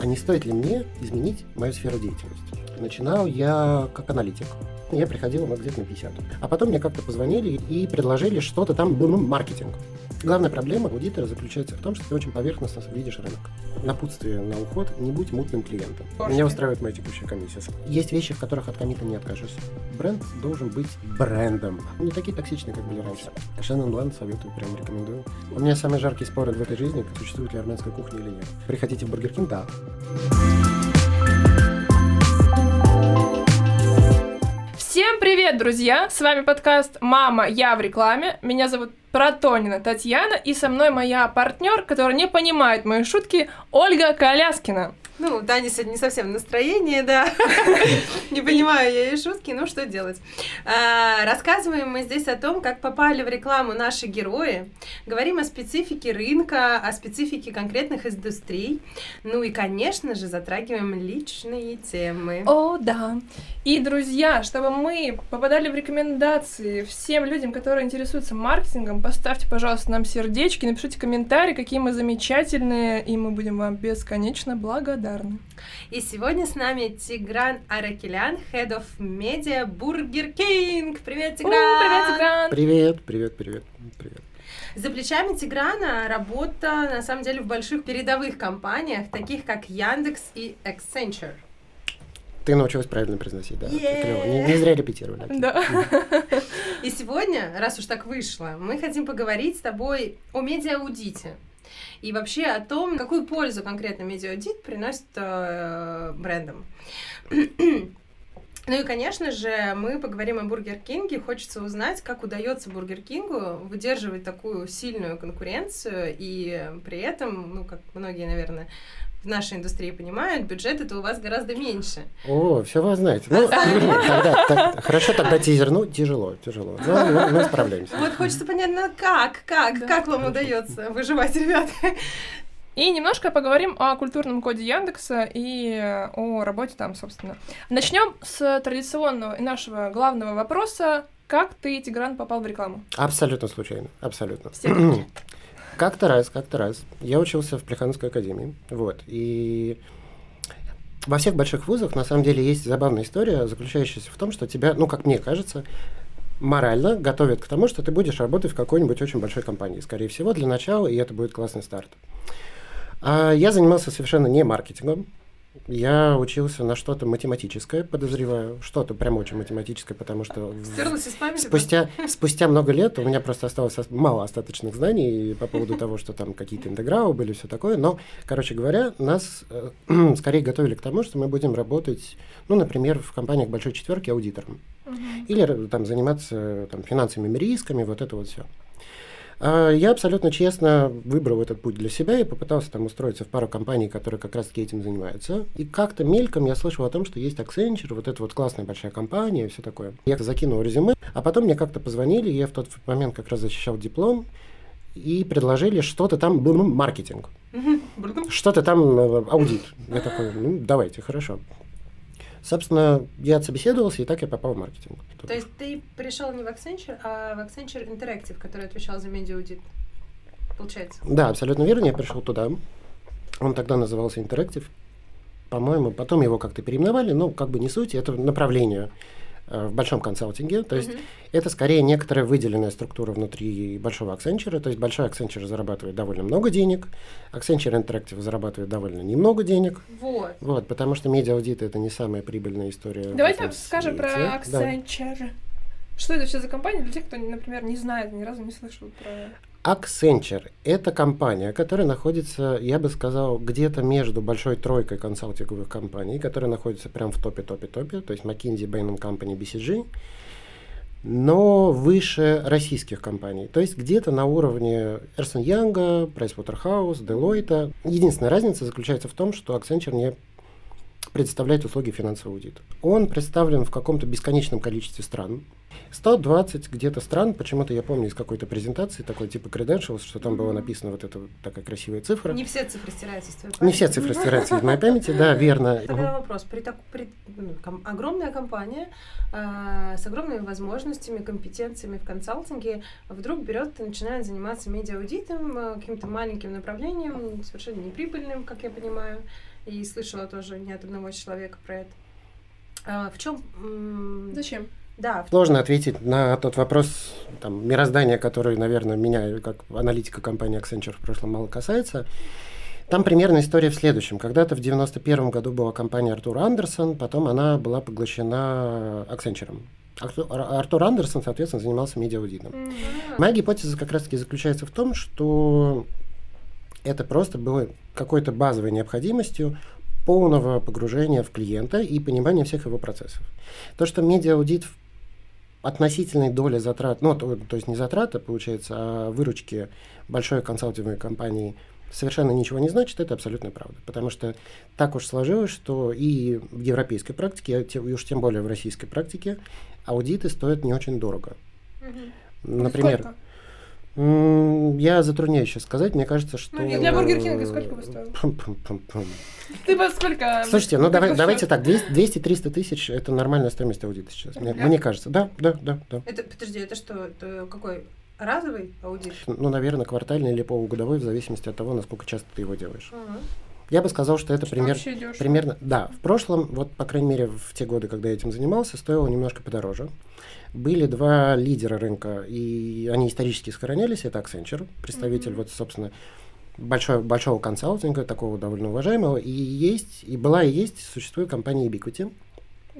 а не стоит ли мне изменить мою сферу деятельности? Начинал я как аналитик. Я приходил вот где-то на 50. А потом мне как-то позвонили и предложили что-то там, ну, маркетинг. Главная проблема аудитора заключается в том, что ты очень поверхностно видишь рынок. Напутствие на уход – не будь мутным клиентом. Меня устраивает моя текущая комиссия. Есть вещи, в которых от комита не откажусь. Бренд должен быть брендом. Не такие токсичные, как были раньше. Шеннон Бланд советую, прям рекомендую. У меня самый жаркий спор в этой жизни, существует ли армянская кухня или нет. Приходите в Бургер Кинг? Да. Всем привет, друзья! С вами подкаст «Мама, я в рекламе». Меня зовут Протонина Татьяна, и со мной моя партнер, которая не понимает мои шутки, Ольга Коляскина. Ну, Таня сегодня не совсем в настроении, да. Не понимаю я ее шутки, ну что делать. А, Рассказываем мы здесь о том, как попали в рекламу наши герои. Говорим о специфике рынка, о специфике конкретных индустрий. Ну и, конечно же, затрагиваем личные темы. О, да. И, друзья, чтобы мы попадали в рекомендации всем людям, которые интересуются маркетингом, поставьте, пожалуйста, нам сердечки, напишите комментарий, какие мы замечательные, и мы будем вам бесконечно благодарны. И сегодня с нами Тигран Аракелян, Head of Media Burger King. Привет, У, Тигран! Привет, Тигран! Привет, привет, привет, привет. За плечами Тиграна работа, на самом деле, в больших передовых компаниях, таких как Яндекс и Accenture. Ты научилась правильно произносить, да? Клево. Не, не зря репетировали. Да. И сегодня, раз уж так вышло, мы хотим поговорить с тобой о медиааудите. И вообще о том, какую пользу конкретно медиааудит приносит э, брендам. Ну и, конечно же, мы поговорим о Бургер Кинге. Хочется узнать, как удается Бургер Кингу выдерживать такую сильную конкуренцию, и при этом, ну, как многие, наверное, в нашей индустрии понимают, бюджет это у вас гораздо меньше. О, все вы знаете. Ну, тогда, так, хорошо, тогда тизер. Ну, тяжело, тяжело. Но мы, мы справляемся. Вот хочется понять, ну как, как, Да. как вам удается выживать, ребята? И немножко поговорим о культурном коде Яндекса и о работе там, собственно. Начнем с традиционного и нашего главного вопроса. Как ты, Тигран, попал в рекламу? Абсолютно случайно, абсолютно. Как-то раз, как-то раз. Я учился в Плехановской академии, вот, и во всех больших вузах, на самом деле, есть забавная история, заключающаяся в том, что тебя, ну, как мне кажется, морально готовят к тому, что ты будешь работать в какой-нибудь очень большой компании, скорее всего, для начала, и это будет классный старт. А я занимался совершенно не маркетингом, я учился на что-то математическое, подозреваю, что-то прям очень математическое, потому что... памяти? Спустя, спустя много лет у меня просто осталось ос- мало остаточных знаний по поводу того, что там какие-то интегралы были, все такое. Но, короче говоря, нас э, скорее готовили к тому, что мы будем работать, ну, например, в компаниях большой четверки аудитором. Или р- там заниматься э, там, финансовыми рисками, вот это вот все. Я абсолютно честно выбрал этот путь для себя и попытался там устроиться в пару компаний, которые как раз-таки этим занимаются. И как-то мельком я слышал о том, что есть Accenture, вот это вот классная большая компания и все такое. Я закинул резюме, а потом мне как-то позвонили, я в тот момент как раз защищал диплом, и предложили что-то там, маркетинг, что-то там э, аудит. Я такой, ну, давайте, хорошо. Собственно, я отсобеседовался, и так я попал в маркетинг. То есть ты пришел не в Accenture, а в Accenture Interactive, который отвечал за медиаудит. Получается. Да, абсолютно верно, я пришел туда. Он тогда назывался Interactive. По-моему, потом его как-то переименовали, но как бы не суть, это направление в большом консалтинге. То есть Мгм. это скорее некоторая выделенная структура внутри большого Accenture. То есть большой Accenture зарабатывает довольно много денег, Accenture Interactive зарабатывает довольно немного денег. Вот. Вот, потому что медиаудит это не самая прибыльная история. Давайте скажем про свете. Да. Accenture. Что это все за компания для тех, кто, например, не знает, ни разу не слышал про... Accenture – это компания, которая находится, я бы сказал, где-то между большой тройкой консалтинговых компаний, которая находится прям в топе, топе, топе, то есть McKinsey, Bain Company, BCG, но выше российских компаний. То есть где-то на уровне Эрсон Янга, Pricewaterhouse, Deloitte. Единственная разница заключается в том, что Accenture не предоставляет услуги финансового аудита. Он представлен в каком-то бесконечном количестве стран. 120 где-то стран, почему-то я помню из какой-то презентации, такой типа credentials, что там было написано вот эта такая красивая цифра. Не все цифры стираются из твоей Не памяти. все цифры стираются из моей памяти, да, верно. Тогда вопрос. При, так, при ну, ком- огромная компания а, с огромными возможностями, компетенциями в консалтинге вдруг берет и начинает заниматься медиаудитом, а, каким-то маленьким направлением, совершенно неприбыльным, как я понимаю. И слышала тоже не от одного человека про это. А, в чем... Зачем? Да. Сложно ответить на тот вопрос там, мироздания, который, наверное, меня, как аналитика компании Accenture в прошлом мало касается. Там примерно история в следующем. Когда-то в 91 году была компания Артур Андерсон, потом она была поглощена Accenture. Артур Андерсон, соответственно, занимался медиаудитом. Mm-hmm. Моя гипотеза как раз-таки заключается в том, что это просто было какой-то базовой необходимостью полного погружения в клиента и понимания всех его процессов. То, что медиааудит в относительной доли затрат, ну, то, то есть не затраты, получается, а выручки большой консалтинговой компании совершенно ничего не значит, это абсолютно правда. Потому что так уж сложилось, что и в европейской практике, и уж тем более в российской практике, аудиты стоят не очень дорого. Угу. Например, Сколько? Я затрудняюсь сейчас сказать, мне кажется, что... Ну, для Бургер Кинга сколько бы стоил? Ты бы сколько? Слушайте, ну давай, давайте так, 200-300 тысяч – это нормальная стоимость аудита сейчас, мне, мне кажется. Да, да, да, да. Это, подожди, это что? Это какой? Разовый аудит? Ну, наверное, квартальный или полугодовой, в зависимости от того, насколько часто ты его делаешь. Ага. Я бы сказал, что это пример, примерно... Да, в прошлом, вот, по крайней мере, в те годы, когда я этим занимался, стоило немножко подороже. Были два лидера рынка, и они исторически сохранялись. Это Accenture, представитель, Мгм. вот, собственно, большой, большого консалтинга, такого довольно уважаемого. И есть, и была, и есть, существует компания Ubiquity,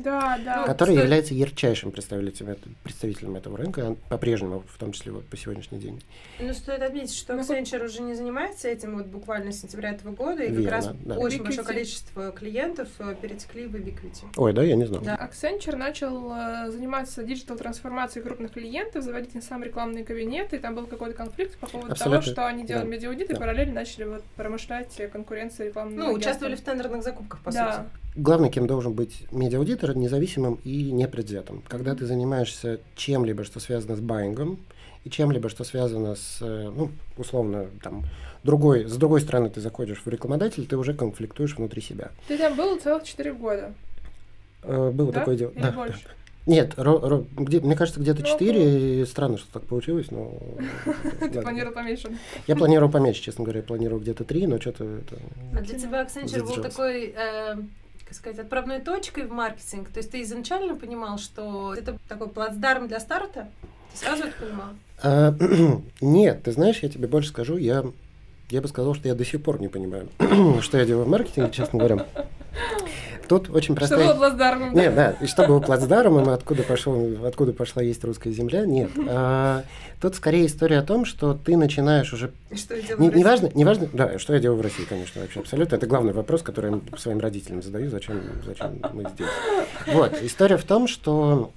Да, да. которая стоит- является ярчайшим представителем, представителем этого рынка, по-прежнему, в том числе вот по сегодняшний день. Ну, стоит отметить, что Ну, Accenture уже не занимается этим вот буквально с сентября этого года, и как Верно, раз да. очень Ubiquity. большое количество клиентов э, перетекли в Ubiquity. Ой, да, я не знал. Да. Accenture начал э, заниматься диджитал-трансформацией крупных клиентов, заводить нам сам рекламные кабинеты, и там был какой-то конфликт по поводу Абсолютно, того, что они делали да. медиаудит и Да. параллельно начали вот промышлять конкуренцией рекламных Ну, участвовали в тендерных закупках, по да. сути. Главное, кем должен быть медиаудитор, независимым и непредвзятым. Когда ты занимаешься чем-либо, что связано с байингом, и чем-либо, что связано с, э, ну, условно, там, другой, с другой стороны ты заходишь в рекламодатель, ты уже конфликтуешь внутри себя. Ты там был целых 4 года, Э, было да? такое дело. Или Да, больше? да. Нет, ро- ро- где, мне кажется, где-то Ну, четыре. и Странно, что так получилось, но... Ты планировал поменьше. Я планировал поменьше, честно говоря. Я планировал где-то три, но что-то это... А для тебя Accenture был такой, как сказать, отправной точкой в маркетинг? То есть ты изначально понимал, что это такой плацдарм для старта? Ты сразу это понимал? А, Нет, ты знаешь, я тебе больше скажу, я, я бы сказал, что я до сих пор не понимаю, что я делаю в маркетинге, честно говоря. Тут очень Что было простая... плацдармом? Нет, да, и что было плацдармом, и откуда, пошел, откуда пошла есть русская земля, нет. А, тут скорее история о том, что ты начинаешь уже... И Что я делал Не, в России? не важно, не важно, да, что я делаю в России, конечно, вообще абсолютно. Это главный вопрос, который я своим родителям задаю, зачем, зачем мы здесь. Вот, история в том, что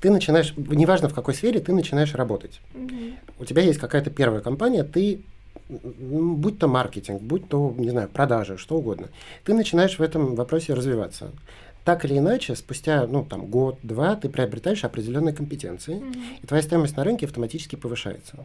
ты начинаешь, неважно в какой сфере, ты начинаешь работать. Мгм. У тебя есть какая-то первая компания, ты, будь то маркетинг, будь то, не знаю, продажи, что угодно, ты начинаешь в этом вопросе развиваться. Так или иначе, спустя, ну, там, год-два ты приобретаешь определенные компетенции, Мгм. и твоя стоимость на рынке автоматически повышается.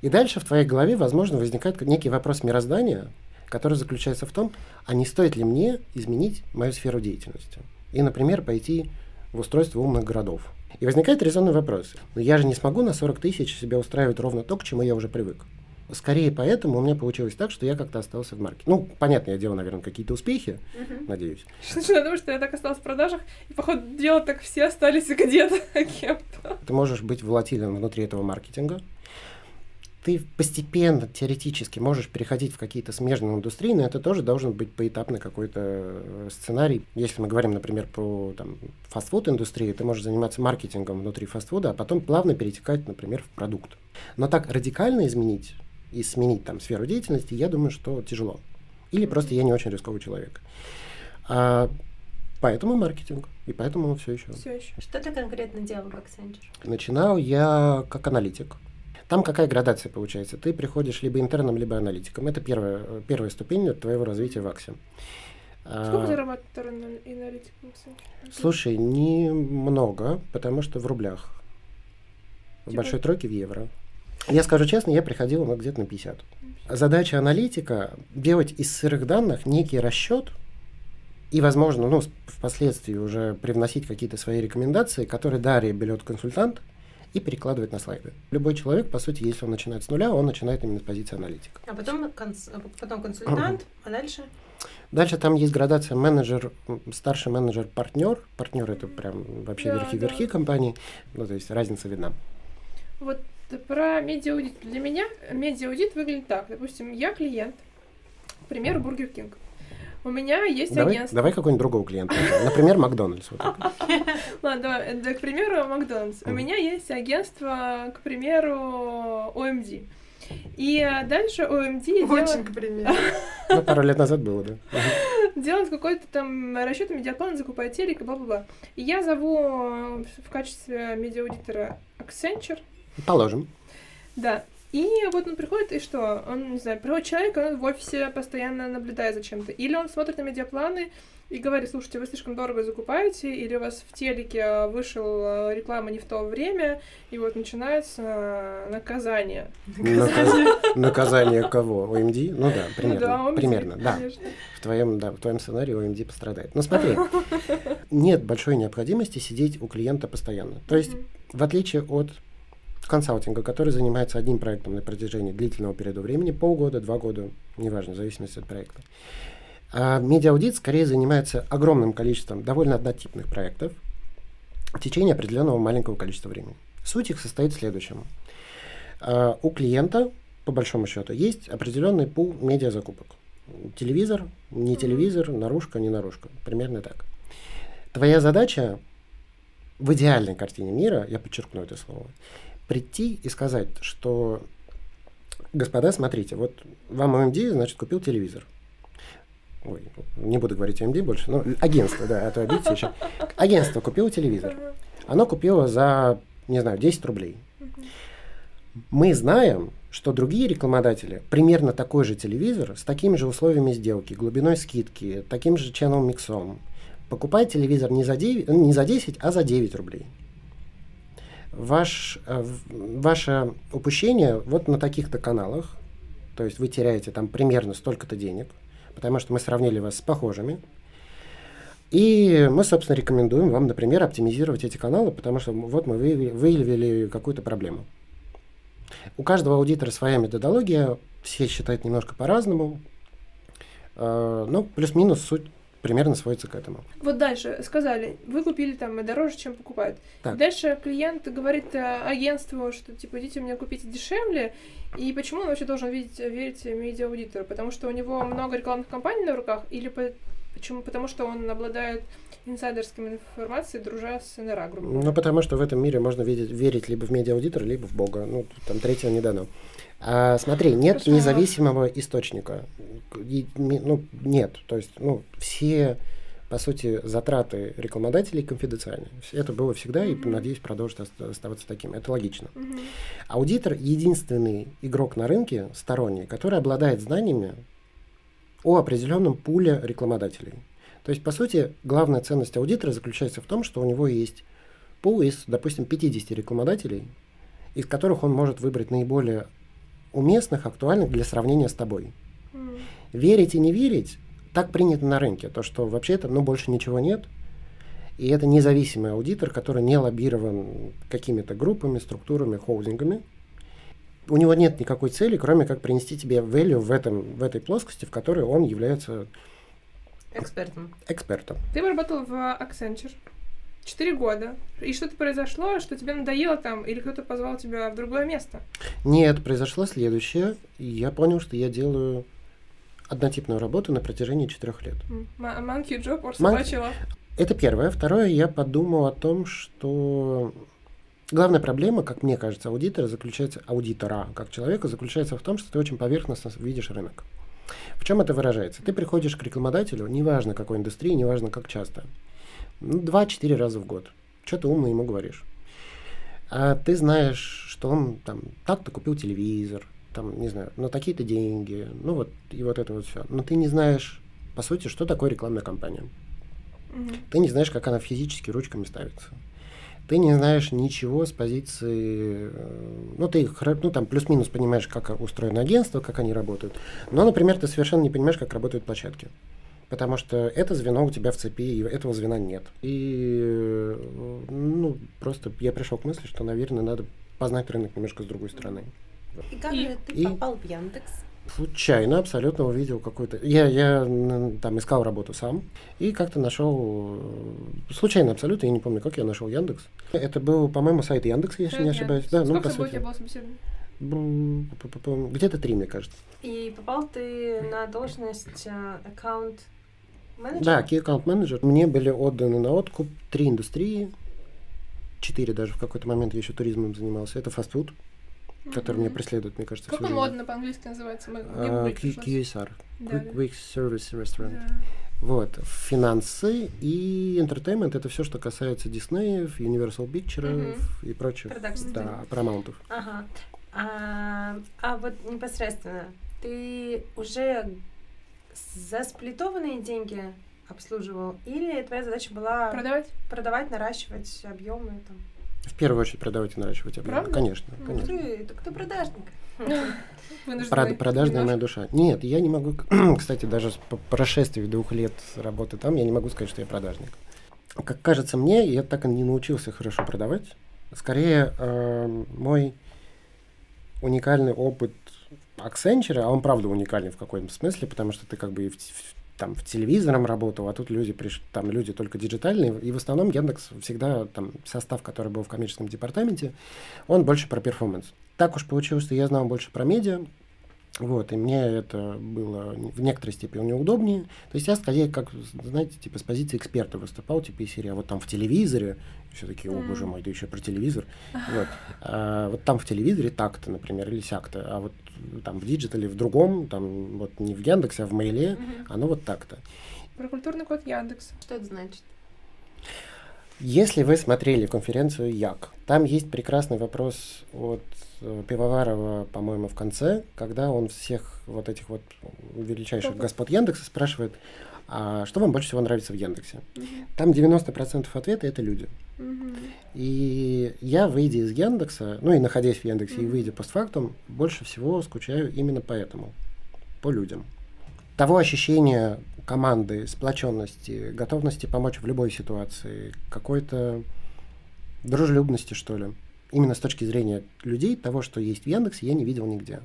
И дальше в твоей голове, возможно, возникает некий вопрос мироздания, который заключается в том, а не стоит ли мне изменить мою сферу деятельности? И, например, пойти в устройство умных городов. И возникает резонный вопрос. Но я же не смогу на 40 тысяч себя устраивать ровно то, к чему я уже привык. Скорее поэтому у меня получилось так, что я как-то остался в марке. Ну, понятно, я делал, наверное, какие-то успехи, Мгм. надеюсь. Что я думаю, что я так осталась в продажах, и, походу, делать так все остались где-то кем-то. Ты можешь быть волатилен внутри этого маркетинга. Ты постепенно, теоретически можешь переходить в какие-то смежные индустрии, но это тоже должен быть поэтапный какой-то э, сценарий. Если мы говорим, например, про там, фастфуд-индустрию, ты можешь заниматься маркетингом внутри фастфуда, а потом плавно перетекать, например, в продукт. Но так радикально изменить и сменить там сферу деятельности, я думаю, что тяжело. Или просто я не очень рисковый человек. А, поэтому маркетинг. И поэтому все еще. Все еще. Что ты конкретно делал в Accenture? Начинал я как аналитик. Там какая градация получается? Ты приходишь либо интерном, либо аналитиком. Это первая, первая ступень твоего развития в АКСе. Сколько А, зарабатывает анал- аналитик в Accenture? Слушай, немного, потому что в рублях. В Типа- большой тройке в евро. Я скажу честно, я приходил ну, где-то на 50. Задача аналитика – делать из сырых данных некий расчет и, возможно, ну, впоследствии уже привносить какие-то свои рекомендации, которые далее берет консультант и перекладывает на слайды. Любой человек, по сути, если он начинает с нуля, он начинает именно с позиции аналитика. А потом, конс- потом консультант, а дальше? Дальше там есть градация менеджер, старший менеджер, партнер. Партнер это прям вообще Да, верхи-верхи да. компании. Ну, то есть разница видна. Вот про медиаудит. Для меня медиаудит выглядит так. Допустим, я клиент, к примеру, Бургер Кинг. У меня есть Давай, агентство. давай какого-нибудь другого клиента. Например, Макдональдс. Ладно, к примеру, Макдональдс. У меня есть агентство, к примеру, OMD. И э, дальше OMD Очень, делает, к примеру. Ну, пару лет назад было, да. Делает какой-то там расчет медиаплан, закупает телек и бла-бла-бла. И я зову в качестве медиаудитора Accenture, Положим. Да. И вот он приходит, и что? Он, не знаю, приходит человек, он в офисе постоянно наблюдает за чем-то. Или он смотрит на медиапланы и говорит, слушайте, вы слишком дорого закупаете, или у вас в телеке вышла реклама не в то время, и вот начинается э, наказание. Наказ- Наказание кого? ОМД? Ну да, Ну да, примерно. OMD, Примерно, да. конечно. В твоем, да, в твоем сценарии ОМД пострадает. Но смотри, нет большой необходимости сидеть у клиента постоянно. То есть, в отличие от консалтинга, который занимается одним проектом на протяжении длительного периода времени, полгода, два года, неважно, в зависимости от проекта. А медиаудит скорее занимается огромным количеством довольно однотипных проектов в течение определенного маленького количества времени. Суть их состоит в следующем. А, У клиента, по большому счету, есть определенный пул медиазакупок. Телевизор, не телевизор, наружка, не наружка. Примерно так. Твоя задача в идеальной картине мира, я подчеркну это слово, прийти и сказать, что, господа, смотрите, вот вам ОМД, значит, купил телевизор. Ой, не буду говорить ОМД больше, но агентство, да, а то обидите еще. Агентство купило телевизор. Оно купило за, не знаю, 10 рублей. Мы знаем, что другие рекламодатели примерно такой же телевизор с такими же условиями сделки, глубиной скидки, таким же channel миксом покупает телевизор не за, 9, не за 10, а за 9 рублей. Ваш, э, ваше упущение вот на таких-то каналах, то есть вы теряете там примерно столько-то денег, потому что мы сравнили вас с похожими. И мы, собственно, рекомендуем вам, например, оптимизировать эти каналы, потому что вот мы выявили, выявили какую-то проблему. У каждого аудитора своя методология, все считают немножко по-разному, э, но плюс-минус суть примерно сводится к этому. Вот дальше сказали, вы купили там дороже, чем покупают. Так. Дальше клиент говорит э, агентству, что типа идите мне купите дешевле. И почему он вообще должен видеть, верить медиаудитору? Потому что у него много рекламных кампаний на руках или по- почему? Потому что он обладает инсайдерской информацией, дружа с НРА, грубо говоря. Ну, потому что в этом мире можно видеть, верить либо в медиаудитора, либо в Бога. Ну, там третьего не дано. А, смотри, нет Хорошо. независимого источника. И ну, нет. То есть, ну, все, по сути, затраты рекламодателей конфиденциальны. Это было всегда и, Мгм. надеюсь, продолжит оста- оставаться таким. Это логично. Мгм. Аудитор – единственный игрок на рынке сторонний, который обладает знаниями о определенном пуле рекламодателей. То есть, по сути, главная ценность аудитора заключается в том, что у него есть пул из, допустим, 50 рекламодателей, из которых он может выбрать наиболее уместных, актуальных для сравнения с тобой. Верить и не верить так принято на рынке, то что вообще-то ну, больше ничего нет, и это независимый аудитор, который не лоббирован какими-то группами, структурами, холдингами. У него нет никакой цели, кроме как принести тебе value в, этом, в этой плоскости, в которой он является Экспертом. экспертом. Ты работал в Accenture четыре года. И что-то произошло, что тебе надоело там, или кто-то позвал тебя в другое место. Нет, произошло следующее. Я понял, что я делаю однотипную работу на протяжении четырех лет. М. Ма- Monkey job or собачий лав. Это первое. Второе, я подумал о том, что главная проблема, как мне кажется, аудитора заключается, аудитора как человека, заключается в том, что ты очень поверхностно видишь рынок. В чем это выражается? Ты приходишь к рекламодателю, неважно какой индустрии, неважно как часто, ну, два-четыре раза в год. Что ты умно ему говоришь. А ты знаешь, что он там так-то купил телевизор, там, не знаю, на такие-то деньги, ну вот, и вот это вот все. Но ты не знаешь, по сути, что такое рекламная кампания. Мгм. Ты не знаешь, как она физически ручками ставится. Ты не знаешь ничего с позиции... э, Ну, ты ну, там плюс-минус понимаешь, как устроено агентство, как они работают. Но, например, ты совершенно не понимаешь, как работают площадки. Потому что это звено у тебя в цепи, и этого звена нет. И, э, ну, просто я пришел к мысли, что, наверное, надо познать рынок немножко с другой стороны. И как же ты и- попал в Яндекс? Случайно абсолютно увидел какой-то... Я, я там искал работу сам и как-то нашел... э, Случайно абсолютно, я не помню, как я нашел Яндекс. Это был, по-моему, сайт Яндекс, если не ошибаюсь. Да, ну, Сколько по всего у тебя сути. было собеседований? Бм, п- п- п- Где-то три, мне кажется. И попал ты на должность а, аккаунт Да, key account manager. Мне были отданы на откуп три индустрии, четыре даже в какой-то момент я еще туризмом занимался. Это фастфуд, который меня преследует, мне кажется, Как он модно по-английски называется? Мы- А. QSR. Да, Quick, Quick Service Restaurant. да. Вот. Финансы и entertainment это все, что касается Диснеев, Universal Pictures и прочих Продакшн. да, Парамаунтов. Ага. А, а вот непосредственно, ты уже за сплитованные деньги обслуживал? Или твоя задача была Продавать? продавать, наращивать объемы? Там? В первую очередь продавать и наращивать объемы. Правда? Конечно, Ну, конечно. ты, так ты продажник. Прод- продажная моя душа. Нет, я не могу, кстати, даже по прошествии двух лет работы там, я не могу сказать, что я продажник. Как кажется мне, я так и не научился хорошо продавать. Скорее, эм, мой уникальный опыт Accenture, а он правда уникальный в каком-то смысле, потому что ты как бы и в, в- там в телевизором работал, а тут люди приш... там люди только диджитальные, и в основном Яндекс всегда там состав, который был в коммерческом департаменте, он больше про перформанс. Так уж получилось, что я знал больше про медиа, вот, и мне это было в некоторой степени неудобнее. То есть я скорее, как, знаете, типа с позиции эксперта выступал, типа из серии, а вот там в телевизоре, все таки о, боже мой, да еще про телевизор. Вот. А, вот там в телевизоре так-то, например, или сяк-то, а вот там в диджитале в другом, там вот не в Яндексе, а в Мейле, Мгм. оно вот так-то. Про культурный код Яндекса. Что это значит? Если вы смотрели конференцию Як, там есть прекрасный вопрос от э, Пивоварова, по-моему, в конце, когда он всех вот этих вот величайших Топов. господ Яндекса спрашивает, а что вам больше всего нравится в Яндексе? Мгм. Там 90% ответа это люди. Мгм. И я, выйдя из Яндекса, ну и находясь в Яндексе и Мгм. выйдя постфактум, больше всего скучаю именно поэтому, по людям. Того ощущения команды, сплоченности, готовности помочь в любой ситуации, какой-то дружелюбности, что ли. Именно с точки зрения людей, того, что есть в Яндексе, я не видел нигде.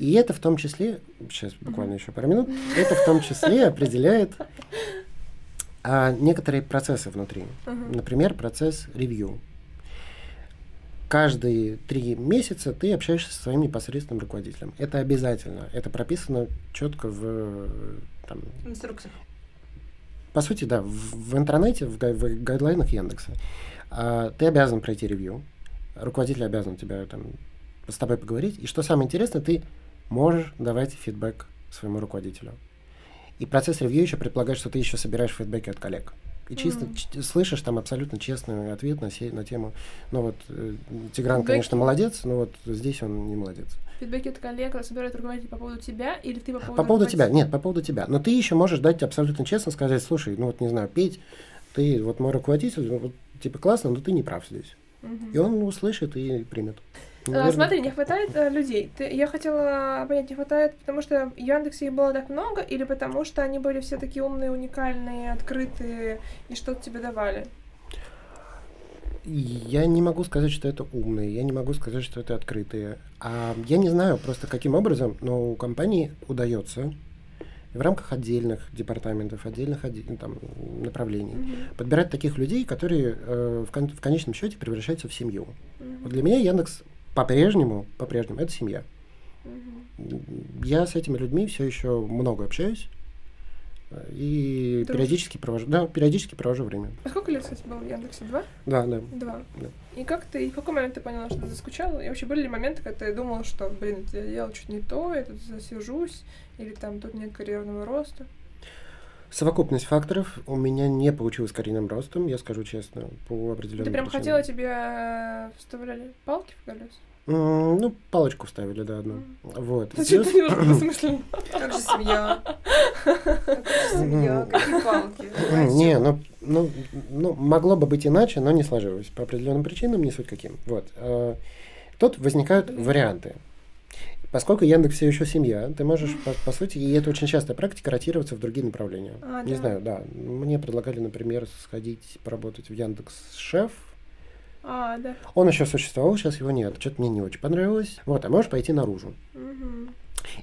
И это в том числе, сейчас буквально еще пару минут, это в том числе определяет а, некоторые процессы внутри. Например, процесс ревью. Каждые три месяца ты общаешься со своим непосредственным руководителем. Это обязательно. Это прописано четко в, там, Инструкция. по сути, да, в, в интернете, в, гай- в гайдлайнах Яндекса. А, ты обязан пройти ревью. Руководитель обязан тебя там с тобой поговорить. И что самое интересное, ты можешь давать фидбэк своему руководителю. И процесс ревью еще предполагает, что ты еще собираешь фидбэки от коллег. И чисто ч- слышишь там абсолютно честный ответ на, се- на тему. Ну вот, э, Тигран, Фидбэки. конечно, молодец, но вот здесь он не молодец. Фидбэки от коллег собирают руководитель по поводу тебя или ты по поводу По поводу тебя, нет, по поводу тебя. Но ты еще можешь дать абсолютно честно сказать, слушай, ну вот не знаю, Петь, ты вот мой руководитель, ну, вот, типа классно, но ты не прав здесь. Мгм. И он услышит и примет. А, Наверное, Смотри, не хватает э, людей. Ты, я хотела понять, не хватает, потому что в Яндексе их было так много, или потому что они были все такие умные, уникальные, открытые и что-то тебе давали? Я не могу сказать, что это умные, я не могу сказать, что это открытые. А я не знаю просто каким образом, но у компании удается в рамках отдельных департаментов, отдельных ну, там, направлений Мгм. подбирать таких людей, которые э, в, кон- в конечном счете превращаются в семью. Мгм. Вот для меня Яндекс по-прежнему, по-прежнему это семья. Мгм. Я с этими людьми все еще много общаюсь э, и Дружишь? периодически провожу, да, периодически провожу время. А сколько лет, кстати, было в Яндексе? Два? Да, да. Два. Да. И как ты, и в какой момент ты поняла, что ты заскучала? И вообще были ли моменты, когда ты думала, что, блин, я делал что-то не то, я тут засижусь, или там тут нет карьерного роста? Совокупность факторов у меня не получилось карьерным ростом, я скажу честно, по определенным Ты прям причинам. хотела, тебе э, вставляли палки в колеса? Ну, палочку вставили, да, одну. Мгм. Вот. Звучит Плюс- немножко бессмысленно. Как же семья? Как же семья? Какие палки? Не, ну, ну, ну, могло бы быть иначе, но не сложилось. По определенным причинам, не суть каким. Вот. э, Тут возникают варианты. Поскольку Яндекс все еще семья, ты можешь, по, по сути, и это очень частая практика, ротироваться в другие направления. А, не да. знаю, да. Мне предлагали, например, сходить поработать в Яндекс Шеф. А, да. Он еще существовал, сейчас его нет. Что-то мне не очень понравилось. Вот, а можешь пойти наружу. Мгм.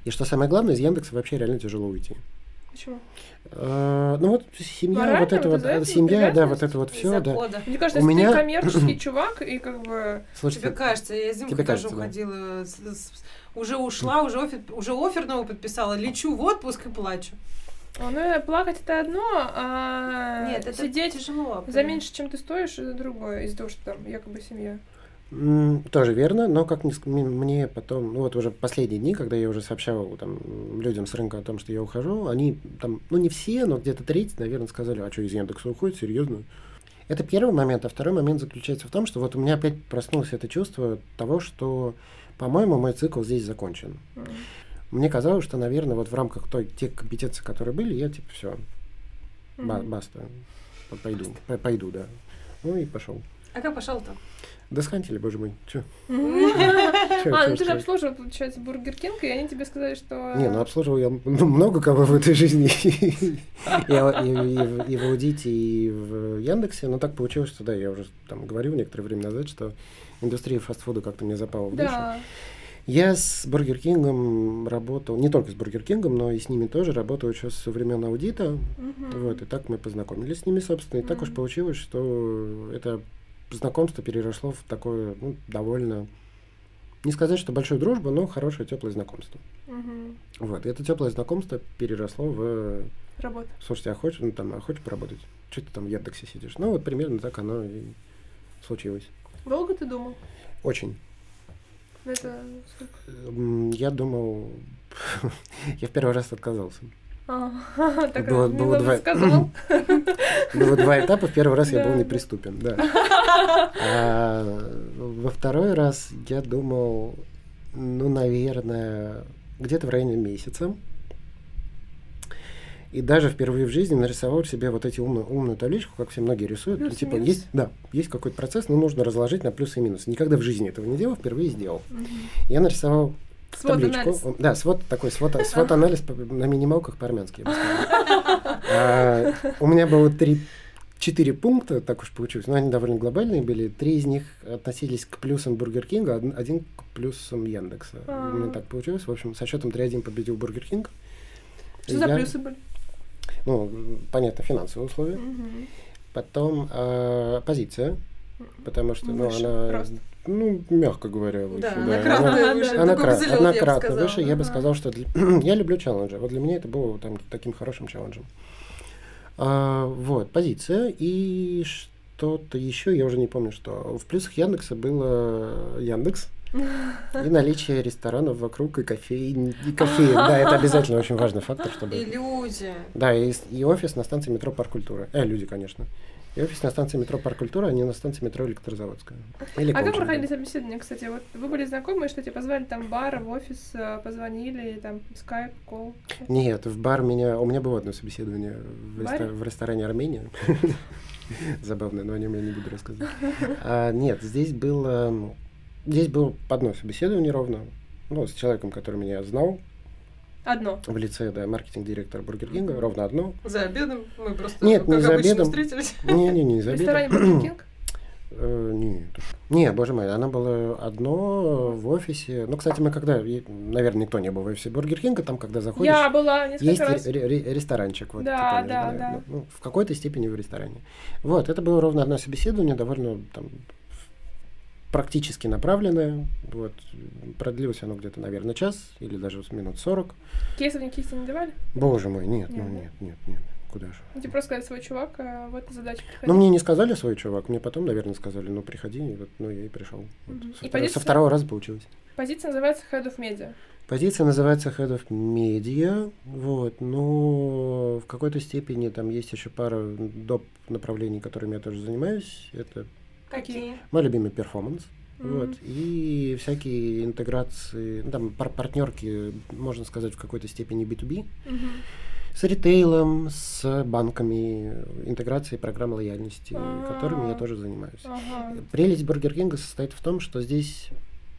И что самое главное, из Яндекса вообще реально тяжело уйти. Почему? А, ну вот семья, Морально вот это вот вот, из-за этого семья, да, вот это вот все, да. Мне кажется, У если меня- ты коммерческий чувак, и как бы... Слушайте, Тебе кажется, я зимку Тебе тоже кажется, да. уходила, с- с- уже ушла, уже офер, уже офер новый подписала, лечу в отпуск и плачу. О, ну, плакать это одно, а Нет, это сидеть тяжело. за меньше, чем ты стоишь, это другое, из-за того, что там якобы семья. Тоже верно, но как мне потом, ну вот уже последние дни, когда я уже сообщал там людям с рынка о том, что я ухожу, они там, ну не все, но где-то треть, наверное, сказали, а что из Яндекса уходит, серьезно? Это первый момент, а второй момент заключается в том, что вот у меня опять проснулось это чувство того, что, по-моему, мой цикл здесь закончен. М. Мне казалось, что, наверное, вот в рамках той, тех компетенций, которые были, я типа все, Мгм. баста, пойду, пойду, да. Ну и пошел. А как пошел-то? Да схантили, боже мой, чё? А, ну ты же обслуживал, получается, Бургер Кинг, и они тебе сказали, что... Не, ну обслуживал я много кого в этой жизни. И, в- Аудите, и в Яндексе. Но так получилось, что да, я уже там говорил некоторое время назад, что индустрия фастфуда как-то мне запала в душу. Я с Бургер Кингом работал, не только с Бургер Кингом, но и с ними тоже работал еще со времен аудита. Мгм. Вот, и так мы познакомились с ними, собственно. И так уж получилось, что это знакомство переросло в такое, ну, довольно, не сказать, что большую дружбу, но хорошее, теплое знакомство. Мгм. Вот, и это теплое знакомство переросло в, Работа. слушайте, а хочешь, ну, там, а хочешь поработать? Что ты там в Яндексе сидишь? Ну, вот примерно так оно и случилось. Долго ты думал? Очень. Это сколько? М, Я думал, я в первый раз отказался. А, так Было- было два-. Было два этапа. В первый раз я был неприступен, да. А во второй раз я думал, ну, наверное, где-то в районе месяца. И даже впервые в жизни нарисовал себе вот эти умную, умную табличку, как все многие рисуют. Плюс и типа, минус? есть, да, есть какой-то процесс, но нужно разложить на плюсы и минусы. Никогда в жизни этого не делал, впервые сделал. Мгм. Я нарисовал Свод-анализ. табличку. Да, свод такой, свод, свод анализ на минималках по-армянски. А, У меня было три, четыре пункта, так уж получилось, но они довольно глобальные были. Три из них относились к плюсам Бургер Кинга, од- один к плюсам Яндекса. А. У меня так получилось. В общем, со счетом 3-1 победил Бургер Кинг. Что за Я- плюсы были? Ну, понятно, финансовые условия. Потом а, позиция, потому что, ну, она, просто. Ну, мягко говоря, выше. Да, да. она выше. Она, кра- она я выше. Я бы сказал, что для- я люблю челленджи. Вот для меня это было там таким хорошим челленджем. А, вот, позиция. И что-то еще, я уже не помню, что. В плюсах Яндекса было Яндекс. И наличие ресторанов вокруг, и кофеин, и кофеин. Да, это обязательно очень важный фактор, И чтобы... люди. Да, и, и офис на станции метро Парк культуры. Э, люди, конечно. И офис на станции метро Парк культуры, а не на станции метро Электрозаводская. Или А как проходили собеседования, кстати? Вот вы были знакомы, что тебя позвали там в бар, в офис, э, позвонили, там скайп, call? Нет, в бар меня... У меня было одно собеседование в, рестор- в ресторане Армения. Забавно, но о нем я не буду рассказывать. А, нет, здесь было... Здесь было одно собеседование ровно. Ну, с человеком, который меня знал Одно. в лице, да, маркетинг-директор Бургер Кинга, ровно одно. За обедом мы просто, Нет, как не за обычно, обедом. встретились. Не-не-не, В за ресторане обедом. Бургер Кинг? Э, Нет. Не, боже мой, она была одно в офисе. Ну, кстати, мы когда, наверное, никто не был в офисе Бургер Кинга, там, когда заходишь, Я была несколько есть раз. ре- ре- ресторанчик. Вот, Да, помнишь, да, да. Ну, в какой-то степени в ресторане. Вот, это было ровно одно собеседование, довольно там практически направленное. Вот, продлилось оно где-то, наверное, час или даже минут 40. Кейсов никаких не давали? Боже мой, нет, ну Нет, да? нет, нет, нет, куда же. Ну, Тебе просто сказали свой чувак, а вот задача приходи. Ну, мне не сказали свой чувак, мне потом, наверное, сказали, ну, приходи, и вот, ну, я и пришел. Вот, Мгм. со, И второ- позиция? со второго раза получилось. Позиция называется Head of Media. Позиция называется Head of Media, вот, но в какой-то степени там есть еще пара доп. направлений, которыми я тоже занимаюсь. Это Какие? мой любимый перформанс. Мгм. Вот, и всякие интеграции, ну, там пар- партнерки, можно сказать, в какой-то степени B2B, Мгм. с ритейлом, с банками, интеграции программ лояльности, которыми я тоже занимаюсь. Ага. Прелесть Бургер Кинга состоит в том, что здесь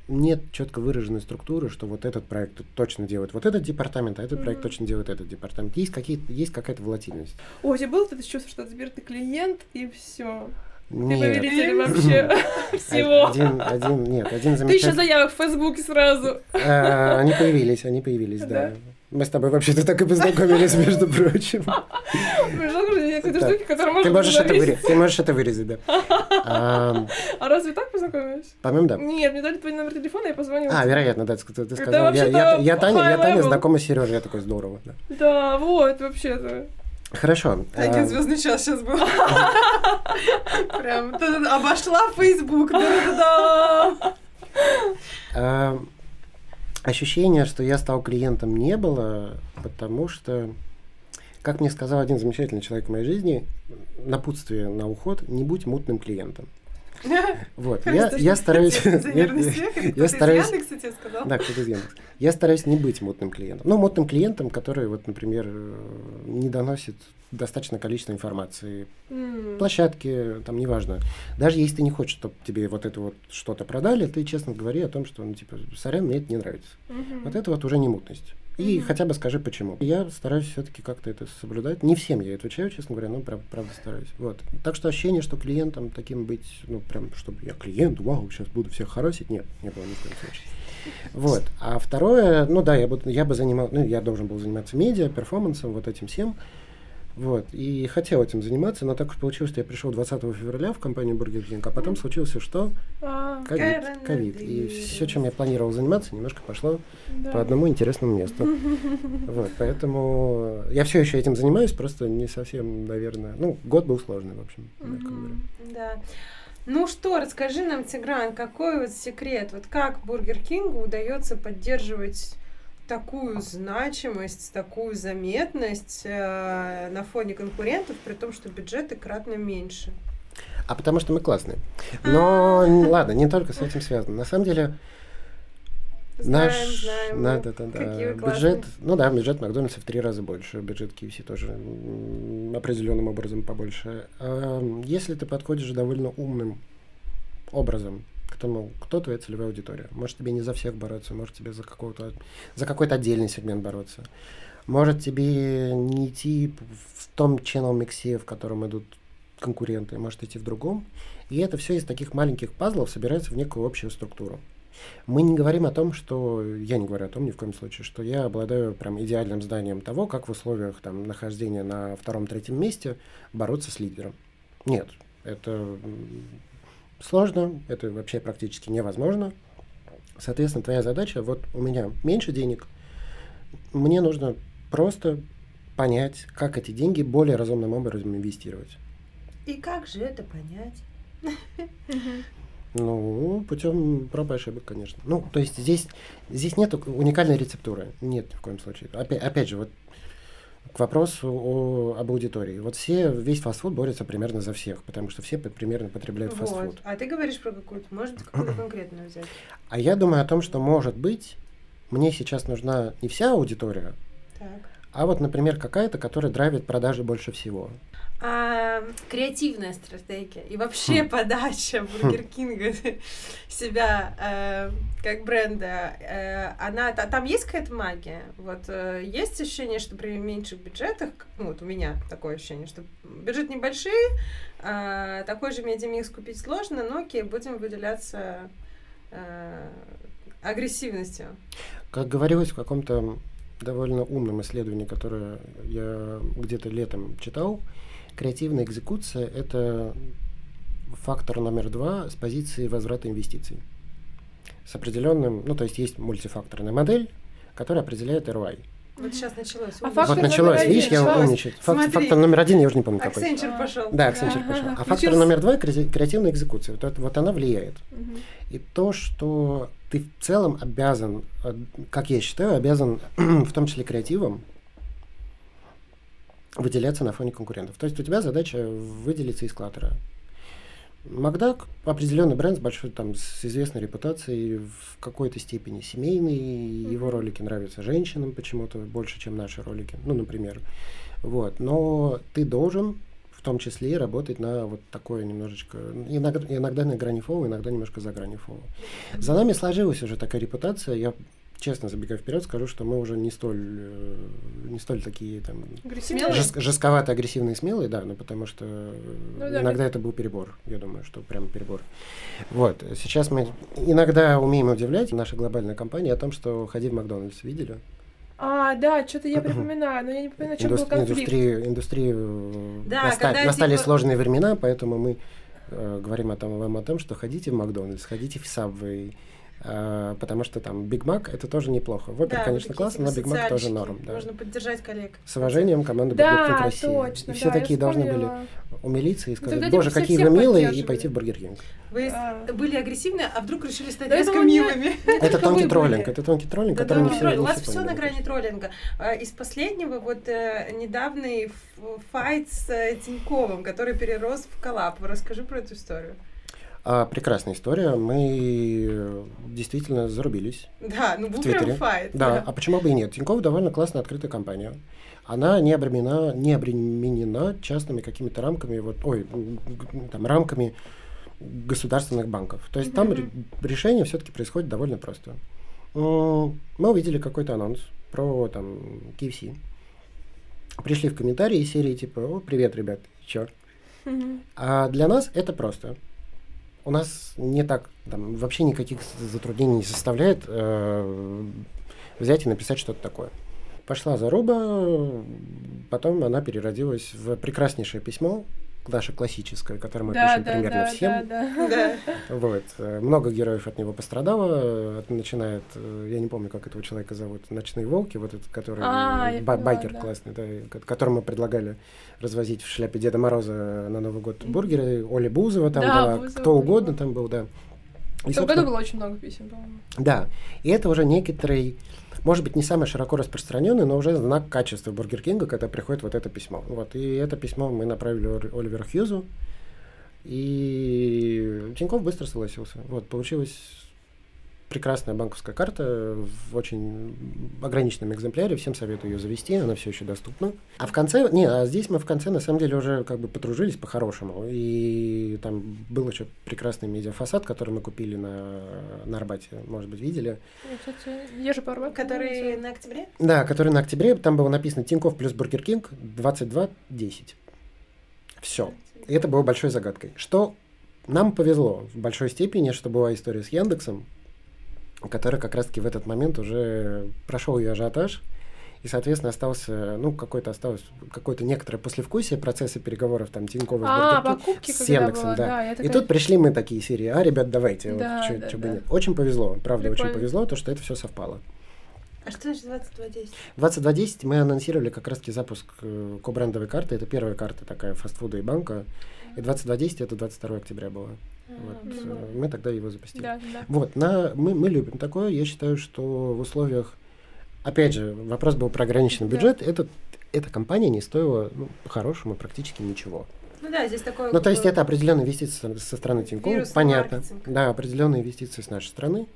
нет четко выраженной структуры, что вот этот проект точно делает вот этот департамент, а этот проект Мгм. точно делает этот департамент. Есть, какие есть какая-то волатильность. Ой, у тебя было это чувство, что теперь ты клиент, и все. Ты Нет. повелитель вообще всего. Один, один, нет, один Тысяча замечательный... заявок в Фейсбуке сразу. А, Они появились, они появились, да. Мы с тобой вообще-то так и познакомились, между прочим. Ты можешь это вырезать, ты можешь это вырезать, да. А, разве так познакомились? По-моему, да. Нет, мне дали твой номер телефона, я позвонила. А, вероятно, да, ты, ты сказал. Я, Таня, я Таня знакома с Сережей, я такой здорово. Да. Да, вот, вообще-то. Хорошо. Такой а, звездный час сейчас был. Прям обошла Facebook. а, ощущение, что я стал клиентом, не было, потому что, как мне сказал один замечательный человек в моей жизни, напутствие на уход, не будь мутным клиентом. Вот, я, я стараюсь... я- стараюсь-? Да, кто-то из Яндекса. Я стараюсь не быть мутным клиентом. Ну, мутным клиентом, который, вот, например, э, не доносит достаточное количество информации. Площадки, там, неважно. Даже если ты не хочешь, чтобы тебе вот это вот что-то продали, ты честно говори о том, что, ну, типа, сорян, мне это не нравится. Вот это вот уже не мутность. И Мгм. хотя бы скажи почему. Я стараюсь все-таки как-то это соблюдать. Не всем я отвечаю, честно говоря, но прав- правда стараюсь. Вот. Так что ощущение, что клиентом таким быть, ну прям, чтобы я клиент, вау, сейчас буду всех харасить, нет, не было ни в коем случае. Вот. А второе, ну да, я, буду, я бы занимал, ну я должен был заниматься медиа, перформансом, вот этим всем. Вот. И хотел этим заниматься, но так уж получилось, что я пришел 20 февраля в компанию Burger King, а потом случилось что? А, Ковид. Ковид. И все, чем я планировал заниматься, немножко пошло да. по одному интересному месту. Вот, поэтому я все еще этим занимаюсь, просто не совсем, наверное. Ну, год был сложный, в общем. Да. Ну что, расскажи нам, Тигран, какой вот секрет, вот как Бургер Кингу удается поддерживать такую значимость, такую заметность э, на фоне конкурентов, при том, что бюджеты кратно меньше. А потому что мы классные. Но н- ладно, не только с этим связано. На самом деле, Знаем, наш знаем. да, мы, да, да, да, вы бюджет, ну да, бюджет Макдональдса в три раза больше, бюджет KFC тоже определенным образом побольше. А, Если ты подходишь довольно умным образом тому, кто твоя целевая аудитория. Может тебе не за всех бороться, может тебе за какого-то за какой-то отдельный сегмент бороться. Может тебе не идти в том channel миксе, в котором идут конкуренты, может идти в другом. И это все из таких маленьких пазлов собирается в некую общую структуру. Мы не говорим о том, что я не говорю о том ни в коем случае, что я обладаю прям идеальным знанием того, как в условиях там нахождения на втором-третьем месте бороться с лидером. Нет, это сложно, это вообще практически невозможно. Соответственно, твоя задача, вот у меня меньше денег, мне нужно просто понять, как эти деньги более разумным образом инвестировать. И как же это понять? Ну, путем проб и ошибок, конечно. Ну, то есть здесь, здесь нет уникальной рецептуры. Нет ни в коем случае. Опять, опять же, вот к вопросу о, об аудитории. Вот все, весь фастфуд борется примерно за всех, потому что все примерно потребляют Вот. фастфуд. А ты говоришь про какую-то, может, какую-то конкретную взять? А я думаю о том, что, может быть, мне сейчас нужна не вся аудитория, Так. а вот, например, какая-то, которая драйвит продажи больше всего. А, креативная стратегия и вообще Хм. подача Бургер Кинга себя э, как бренда, э, она та- там есть какая-то магия? Вот э, есть ощущение, что при меньших бюджетах, ну вот у меня такое ощущение, что бюджет небольшие, а, такой же медиамикс купить сложно, но окей, будем выделяться э, агрессивностью. Как говорилось в каком-то довольно умном исследовании, которое я где-то летом читал, креативная экзекуция – это фактор номер два с позиции возврата инвестиций. С определенным, ну то есть есть мультифакторная модель, которая определяет ROI. Вот сейчас началось. А фактор вот началось, номер видишь, я один. умничаю. Фак- Смотри. фактор номер один, я уже не помню какой. Аксенчер пошел. Да, Accenture пошел. А фактор Включился. номер два – кре- креативная экзекуция. Вот, вот она влияет. Мгм. И то, что ты в целом обязан, э, как я считаю, обязан, в том числе креативом, выделяться на фоне конкурентов. То есть у тебя задача выделиться из клаттера. Макдак определенный бренд с большой там с известной репутацией в какой-то степени семейный. Его Мгм. ролики нравятся женщинам почему-то больше, чем наши ролики. Ну, например. Вот. Но ты должен в том числе работать на вот такое немножечко, иногда, иногда на грани фола, иногда немножко за грани фола. За нами сложилась уже такая репутация. Я честно забегая вперед, скажу, что мы уже не столь, э, не столь такие там жест, жестковато агрессивные, смелые, да, ну потому что э, Ну да, иногда это был перебор, я думаю, что прям перебор. Вот, сейчас мы иногда умеем удивлять наша глобальная компания о том, что ходи в Макдональдс, видели? А, да, что-то я припоминаю, но я не помню, чем был Индус- конфликт. индустрии, индустрии э, Да, наста- когда, настали типа- сложные времена, поэтому мы э, говорим о том, вам о том, что ходите в McDonald's, ходите в Subway, э, потому что там Биг Мак это тоже неплохо. Whopper, Да, конечно, классно, но Биг Мак тоже норм. Да. Можно поддержать коллег. С уважением, Кинг Да, России. точно, и все да, такие должны были умилиться и сказать, тогда, типа, боже, какие вы милые, и пойти в Burger King. Вы А. были агрессивны, а вдруг решили стать резко милыми. Это тонкий троллинг, это тонкий троллинг, который не все. У вас все на грани троллинга. А, Из последнего вот э, недавний fight с э, Тиньковым, который перерос в collab. Расскажи про эту историю. А, прекрасная история. Мы действительно зарубились. Да, ну был прям fight. Да, а почему бы и нет? Тинькофф довольно классная открытая компания. Она не обременена, не обременена частными какими-то рамками, вот, ой, там, рамками государственных банков. То есть там ре- решение все-таки происходит довольно просто. Мы увидели какой-то анонс про там KFC. Пришли в комментарии серии типа, о, привет, ребят, чё? Мгм. А для нас это просто. У нас не так, там, вообще никаких затруднений не составляет э, взять и написать что-то такое. Пошла заруба, потом она переродилась в прекраснейшее письмо, наше классическое, которое мы Да, пишем да, примерно да, всем. да, да. Вот. э, Много героев от него пострадало. Начинает, э, я не помню, как этого человека зовут, «Ночные волки», вот этот, который А, я ба- поняла, байкер да. классный, да, которому предлагали развозить в шляпе Деда Мороза на Новый год бургеры. Оля Бузова там Да, была, Бузова кто была. угодно там был, да. И, В том году было очень много писем, по-моему. Да, и это уже некоторый, может быть, не самый широко распространенный, но уже знак качества Burger King а, когда приходит вот это письмо. Вот, и это письмо мы направили Оливеру Хьюзу, и Тиньков быстро согласился. Вот, получилась прекрасная банковская карта в очень ограниченном экземпляре. Всем советую ее завести, она все еще доступна. А в конце, не, а здесь мы в конце на самом деле уже как бы подружились по-хорошему. И там был еще прекрасный медиафасад, который мы купили на, на Арбате, может быть, видели. Я, кстати, езжу по Арбату. Который на октябре? Да, который на октябре, там было написано Тиньков плюс Burger King 22.10. Все. И это было большой загадкой. Что нам повезло в большой степени, что была история с Яндексом, который как раз-таки в этот момент уже прошел ее ажиотаж, и, соответственно, остался, ну, какой-то осталось, какое-то некоторое послевкусие процесса переговоров там Тинькова с А, покупки, с было, да. да. И такая- тут пришли мы такие серии, а, ребят, давайте, Да, вот, да, чё бы да. нет. Очень повезло, правда, очень Прикольно. повезло, то, что это все совпало. А что значит 22.10? 22.10 мы анонсировали как раз-таки запуск э, кобрендовой карты. Это первая карта такая фастфуда и банка. И 22.10 это 22 октября было. Вот, мы тогда его запустили. Да, да. Вот, на, мы, мы любим такое. Я считаю, что в условиях... Опять же, вопрос был про ограниченный Да. бюджет. Этот, эта компания не стоила, ну, по-хорошему, практически ничего. Ну да, здесь такое... Ну, то есть это определенные инвестиции со, стороны Вирусный понятно. маркетинг. Да, определенные инвестиции с нашей стороны.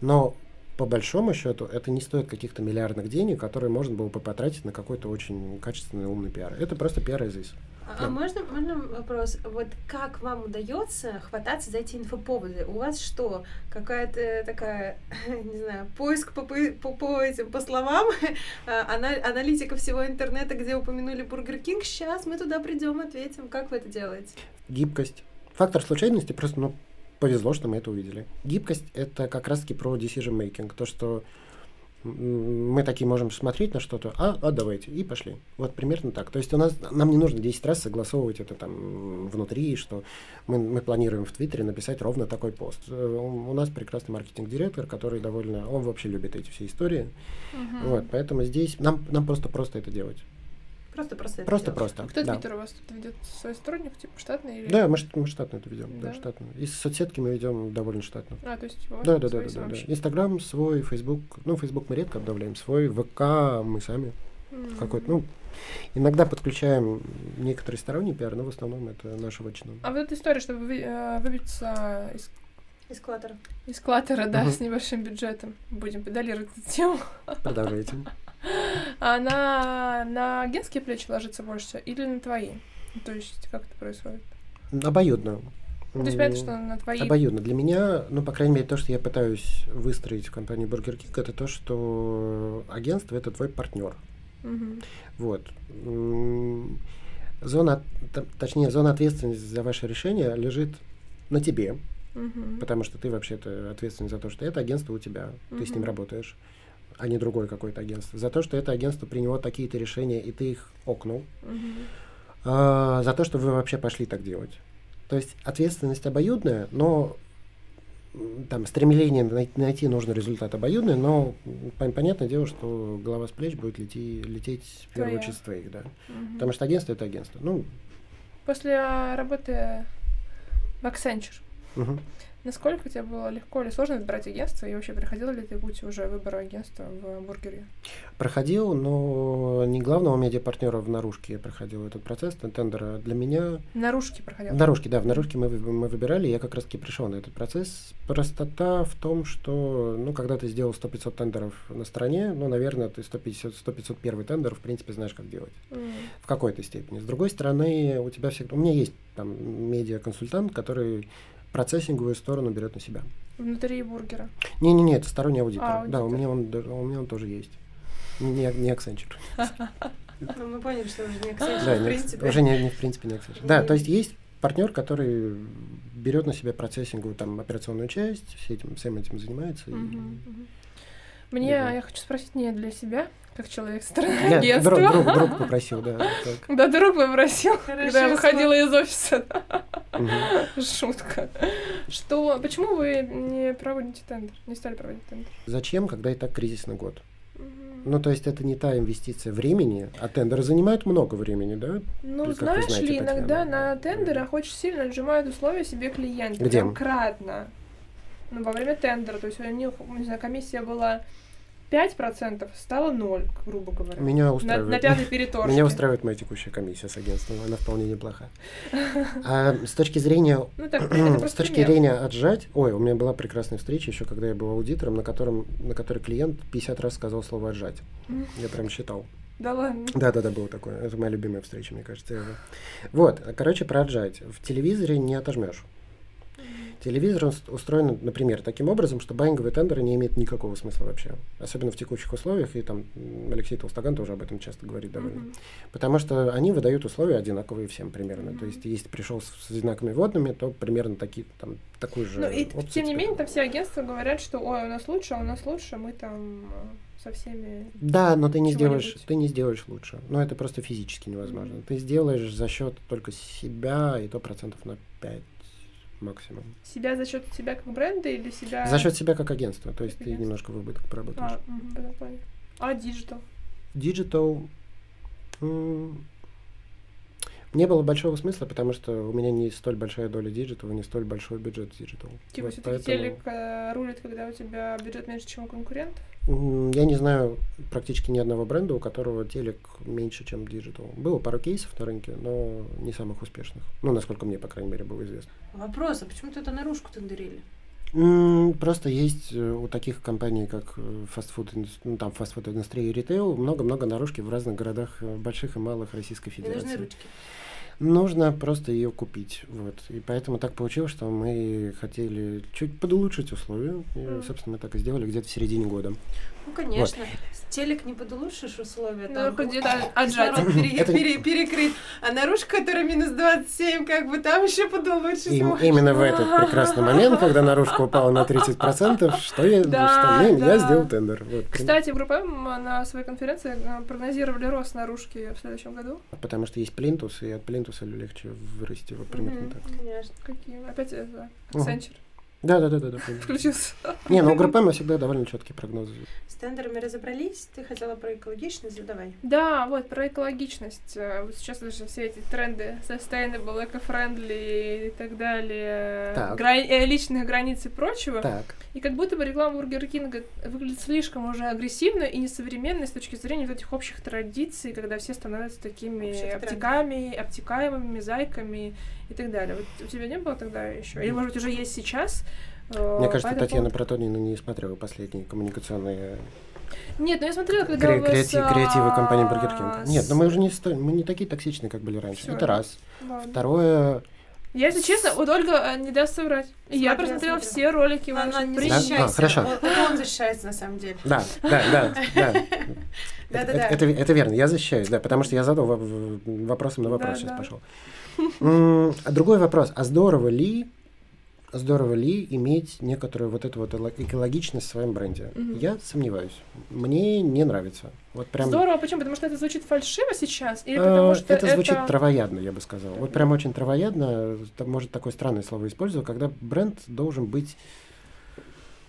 Но по большому счету это не стоит каких-то миллиардных денег, которые можно было бы потратить на какой-то очень качественный умный пиар. Это просто пиар из. А, Да. можно, можно вопрос? Вот как вам удается хвататься за эти инфоповоды? У вас что, какая-то такая, не знаю, поиск по, по, по, этим, по словам, а, ана- аналитика всего интернета, где упомянули Burger King, сейчас мы туда придем, ответим. Как вы это делаете? Гибкость. Фактор случайности просто, ну, повезло, что мы это увидели. Гибкость — это как раз-таки про decision making. То, что мы такие можем смотреть на что-то, а, а давайте, и пошли. Вот примерно так. То есть у нас, нам не нужно 10 раз согласовывать это там внутри, что мы, мы планируем в Твиттере написать ровно такой пост. Э, У нас прекрасный маркетинг-директор, который довольно, он вообще любит эти все истории. Мгм. Вот, поэтому здесь нам, нам просто просто это делать. Просто-просто это Просто делать. просто. А Кто да. Твиттер у вас тут ведет? Свой сотрудник, типа штатный или? Да, мы, мы штатно это ведем, да, Да? штатно. И соцсетки мы ведем довольно штатно. А, то есть вас Да, да, да, да, да, да. Инстаграм свой, Фейсбук. Ну, Фейсбук мы редко обновляем. Свой, ВК мы сами. М. Какой-то, ну, иногда подключаем некоторые сторонний пиар, но в основном это наша вотчина. А вот эта история, чтобы вы- э, выбиться из, из клаттера, да, Мгм. с небольшим бюджетом, будем педалировать эту тему, Продолжайте. она на агентские плечи ложится больше или на твои? То есть как это происходит? Обоюдно. То есть понятно, что на твои... Обоюдно. Для меня, ну, по крайней мере, то, что я пытаюсь выстроить в компании Burger King, это то, что агентство — это твой партнер. Мгм. Вот. Зона, точнее, зона ответственности за ваше решение лежит на тебе, Мгм. потому что ты вообще-то ответственен за то, что это агентство у тебя, ты с ним работаешь, а не другое какое-то агентство. За то, что это агентство приняло такие-то решения, и ты их окнул. А, за то, что вы вообще пошли так делать. То есть ответственность обоюдная, но там стремление най- найти нужный результат обоюдный, но пон- понятное дело, что голова с плеч будет лети- лететь в первую очередь твоих, да. Мгм. Потому что агентство это агентство. Ну, После а, работы в Accenture, мгм. Насколько тебе было легко или сложно выбирать агентство, и вообще приходила ли ты путь уже выбора агентства в бургере? проходил, но не главного медиапартнера в наружке я проходил этот процесс тендера. Для меня Наружки проходила? В наружке, да, в наружке мы, мы выбирали, я как раз таки пришел на этот процесс. Простота в том, что, ну, когда ты сделал 100-500 тендеров на стороне, ну, наверное, ты 150 100-501 тендер, в принципе, знаешь, как делать. М. В какой-то степени. С другой стороны, у тебя всегда... У меня есть там медиа-консультант, который процессинговую сторону берет на себя. Внутри бургера. Не-не-не, это сторонний аудитор. А, Да, у аудитор. меня, он, у меня он тоже есть. Не, не Accenture. Ну, мы поняли, что уже не Да, Accenture, в не Acc- принципе. уже не, не в принципе не Accenture. Да, то есть есть партнер, который берет на себя процессинговую там операционную часть, всем этим занимается. и-. Мне, я хочу спросить не для себя, как человек стороны агентства. друг, друг, друг попросил, да. так. Да, друг попросил, Хорошо, когда я выходила из офиса. Шутка. Что, почему вы не проводите тендер, не стали проводить тендер? Зачем, когда и так кризисный год? Ну, то есть это не та инвестиция времени, а тендеры занимают много времени, да? Ну, как знаешь знаете, ли, Татьяна. иногда на тендерах очень сильно отжимают условия себе клиенты. Где? Прям кратно. Ну, во время тендера. То есть у них, не знаю, комиссия была 5%, стала 0, грубо говоря. Меня на, устраивает. на пятой переторжке. Меня устраивает моя текущая комиссия с агентством, она вполне неплоха. А с точки зрения Ну, так, с точки пример. зрения отжать, ой, у меня была прекрасная встреча еще, когда я был аудитором, на котором, на которой клиент 50 раз сказал слово отжать. Я прям считал. Да ладно. Да, да, да, было такое. Это моя любимая встреча, мне кажется. Вот, короче, про отжать. В телевизоре не отожмешь. Телевизор ус- устроен, например, таким образом, что байинговые тендеры не имеют никакого смысла вообще. Особенно в текущих условиях, и там Алексей Толстоган тоже об этом часто говорит довольно. Мгм. Потому что они выдают условия одинаковые всем примерно. То есть, если пришел с, с одинаковыми водными, то примерно такие, там, такую же Ну, и опцию тем не менее, там все агентства говорят, что ой, у нас лучше, а у нас лучше, мы там э, со всеми... Да, но ты не сделаешь, ты не сделаешь лучше. Но это просто физически невозможно. Мгм. Ты сделаешь за счет только себя, и то процентов на 5 максимум. Себя за счет себя как бренда или себя... За счет себя как агентства. То есть Как ты агентство. немножко в убыток поработаешь. А. А digital? М, Не было большого смысла, потому что у меня не столь большая доля digital, не столь большой бюджет digital. Типа Вот все-таки поэтому, телек э, рулит, когда у тебя бюджет меньше, чем у конкурентов? Я не знаю практически ни одного бренда, у которого телек меньше, чем digital. Было пару кейсов на рынке, но не самых успешных. Ну, насколько мне, по крайней мере, было известно. Вопрос, а почему это наружку тендерили? Просто есть э, у таких компаний, как э, фастфуд, ну, там фастфуд индустрия и ритейл, много-много наружки в разных городах, э, больших и малых Российской Мне нужны Федерации. ручки. Нужно просто ее купить. Вот. И поэтому так получилось, что мы хотели чуть подулучшить условия. И, собственно, мы так и сделали где-то в середине года. Ну, конечно. Телек не подулучшишь условия. Ну, там хоть где-то отжать. пере- пере- перекрыть. А наружка, которая минус 27, как бы там еще подулучшить И именно в этот прекрасный момент, когда наружка упала на 30%, что я, Да, что мы- да. я сделал тендер. Вот. Кстати, в группе М на своей конференции э, прогнозировали рост наружки в следующем году. Потому что есть плинтус, и от плинтуса легче вырасти. Вот примерно Мгм. так. Конечно. Какие? Опять это. Accenture Да, да, да, да. да включился. Не, ну у группы мы всегда довольно четкие прогнозы. С тендерами разобрались. Ты хотела про экологичность, задавай. Да, вот про экологичность. Э, Вот сейчас даже все эти тренды sustainable, eco-friendly и так далее, Так. гра- э, личных границ и прочего. Так, И как будто бы реклама Бургер Кинга выглядит слишком уже агрессивно и несовременно с точки зрения вот этих общих традиций, когда все становятся такими Общих трендов. обтекаемыми, зайками и так далее. Вот у тебя не было тогда еще? Или, может быть, уже есть сейчас? э, мне кажется, Татьяна поводу? Протонина не смотрела последние коммуникационные Нет, ну я смотрела, когда кре- у вас, креати- креативы компании а, Burger King. Нет, с- но мы уже не, сто- мы не такие токсичные, как были раньше. Всё, Это раз. Ладно. Второе, Я, если честно, вот Ольга э, не даст соврать. я Смотрела, просмотрела смотрела. все ролики Она ваши. не защищайся. А, хорошо. Он- защищается на самом деле. Да, да, да, да. Да-да-да. Это, это, это верно, я защищаюсь, да, потому что я задал вопросом на вопрос Да, сейчас да. пошел. А другой вопрос, а здорово ли, здорово ли иметь некоторую вот эту вот экологичность в своем бренде? Мгм. Я сомневаюсь. Мне не нравится. Вот прям. Здорово, почему? Потому что это звучит фальшиво сейчас? Или э, потому что это звучит травоядно, я бы сказал. Вот прям очень травоядно, может, такое странное слово использую, когда бренд должен быть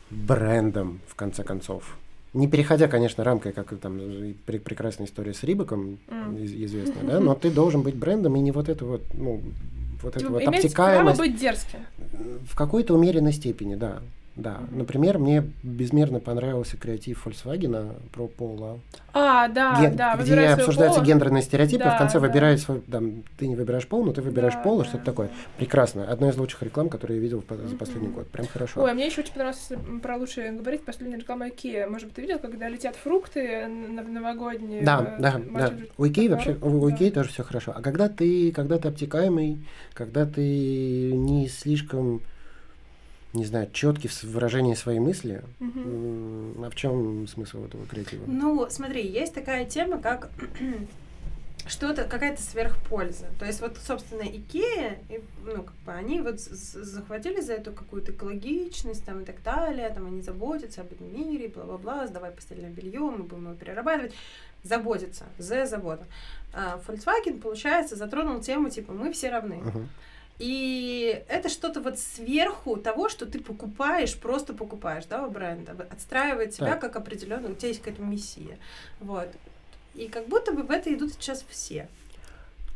брендом, в конце концов. Не переходя, конечно, рамкой, как там прекрасная история с Рибаком, М. из- известная, да, но ты должен быть брендом, и не вот это вот, ну, вот это Типа, вот обтекаемость. быть дерзким. В какой-то умеренной степени, да. Да. Например, мне безмерно понравился креатив Volkswagen про Пола. А, да, Ген- да, где обсуждаются пола. гендерные стереотипы, Да, в конце да. выбираешь свой, там, ты не выбираешь пол, но ты выбираешь Да, пол, да, что-то такое. да. Прекрасно. Одна из лучших реклам, которую я видел за последний год. Прям хорошо. Ой, а мне еще очень понравилось про лучшее говорить последняя реклама Ikea. Может быть, ты видел, когда летят фрукты новогодние? Да, э, да, да. У Икеи вообще, у у Да. Икеи тоже все хорошо. А когда ты, когда ты обтекаемый, когда ты не слишком, не знаю, четкий в выражении своей мысли, м, а в чем смысл этого креатива? Ну, смотри, есть такая тема, как что-то, какая-то сверхпольза. То есть вот, собственно, Икея, и, ну, как бы они вот захватили за эту какую-то экологичность там и так далее, там они заботятся об этом мире, бла-бла-бла, сдавай постельное белье, мы будем его перерабатывать. Заботиться, за забота. А Volkswagen, получается, затронул тему, типа, мы все равны. Мгм. И это что-то вот сверху того, что ты покупаешь, просто покупаешь, да, у бренда, отстраивает тебя Так. как определенную, у тебя есть какая-то миссия, вот. И как будто бы в это идут сейчас все.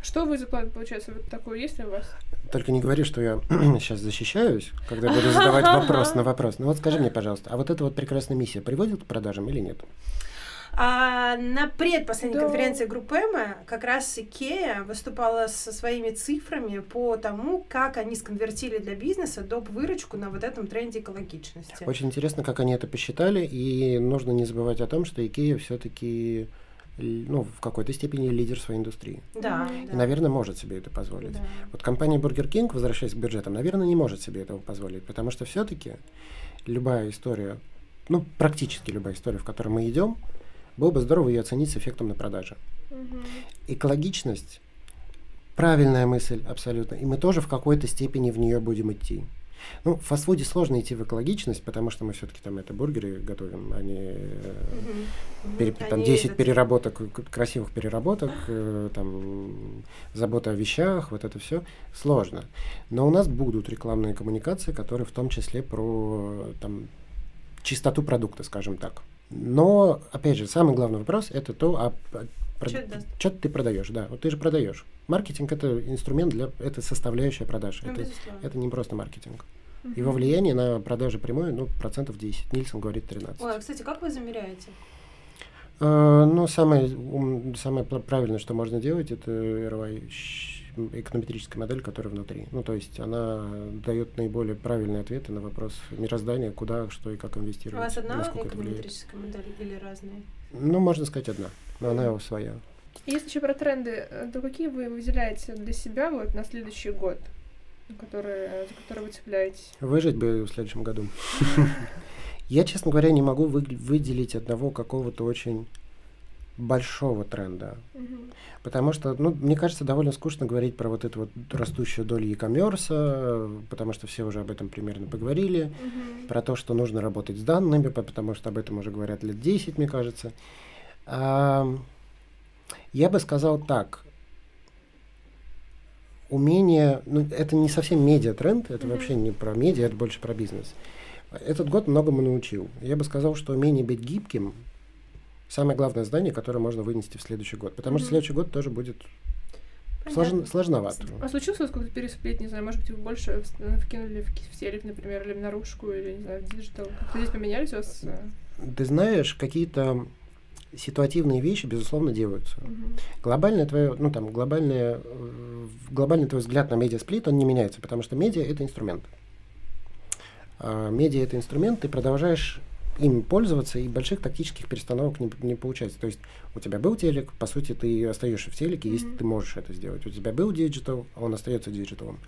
Что вы закладываете, получается, вот такое есть ли у вас? Только не говори, что я сейчас защищаюсь, когда буду задавать вопрос на вопрос. Ну вот скажи мне, пожалуйста, а вот эта вот прекрасная миссия приводит к продажам или нет? А на предпоследней Да. конференции группы Эма как раз Икея выступала со своими цифрами по тому, как они сконвертили для бизнеса доп. выручку на вот этом тренде экологичности. Очень интересно, как они это посчитали, и нужно не забывать о том, что Икея все-таки ну, в какой-то степени лидер своей индустрии. Да, Мгм. да. И, наверное, может себе это позволить. Да. Вот компания Burger King, возвращаясь к бюджетам, наверное, не может себе этого позволить, потому что все-таки любая история, ну, практически любая история, в которой мы идем, было бы здорово ее оценить с эффектом на продаже. Мгм. Экологичность правильная мысль абсолютно, и мы тоже в какой-то степени в нее будем идти. Ну, в фастфуде сложно идти в экологичность, потому что мы все-таки там это бургеры готовим, а не э. Мгм. пере- там Они 10 этот- переработок, к- красивых переработок, э, там забота о вещах, вот это все сложно. Но у нас будут рекламные коммуникации, которые в том числе про там чистоту продукта, скажем так. Но, опять же, самый главный вопрос это то, а, а прод- чё ты продаешь, да, вот ты же продаешь. Маркетинг это инструмент для, это составляющая продаж. Ну, это, безусловно. это не просто маркетинг. Мгм. Его влияние на продажи прямое, ну, процентов 10. Нильсон говорит 13. Ой, а, кстати, как вы замеряете? Э, Ну, самое, ум- самое пр- правильное, что можно делать, это ROI, эконометрическая модель, которая внутри. Ну, то есть она дает наиболее правильные ответы на вопрос мироздания, куда, что и как У инвестировать. вас одна эконометрическая модель или разные? Ну, можно сказать одна, но она своя. Если еще про тренды, э, то какие вы выделяете для себя вот на следующий год, которые, за которые вы цепляетесь? Выжить бы в следующем году. Я, честно говоря, не могу вы- выделить одного какого-то очень большого тренда. Мгм. Потому что, ну, мне кажется, довольно скучно говорить про вот эту вот растущую долю e-commerce, потому что все уже об этом примерно поговорили, Мгм. про то, что нужно работать с данными, по- потому что об этом уже говорят лет 10, мне кажется. А, я бы сказал так. Умение, ну, это не совсем медиа-тренд, это Мгм. вообще не про медиа, это больше про бизнес. Этот год многому научил. Я бы сказал, что умение быть гибким самое главное знание, которое можно вынести в следующий год. Потому что Мгм. следующий год тоже будет сложно, сложновато. А случился у вас какой-то пересплит, не знаю, может быть, вы больше в- вкинули в, в телек, например, или в наружку, или, не знаю, в digital? Как-то здесь поменялись у вас? э, Ты знаешь, какие-то ситуативные вещи, безусловно, делаются. мгм. Глобальное твое, ну там, глобальное, э, глобальный твой взгляд на медиасплит, он не меняется, потому что медиа – это инструмент. А медиа – это инструмент, ты продолжаешь им пользоваться, и больших тактических перестановок не, не получается. То есть у тебя был телек, по сути, ты остаешься в телеке, если Мгм. ты можешь это сделать. У тебя был digital, а он остается диджиталом.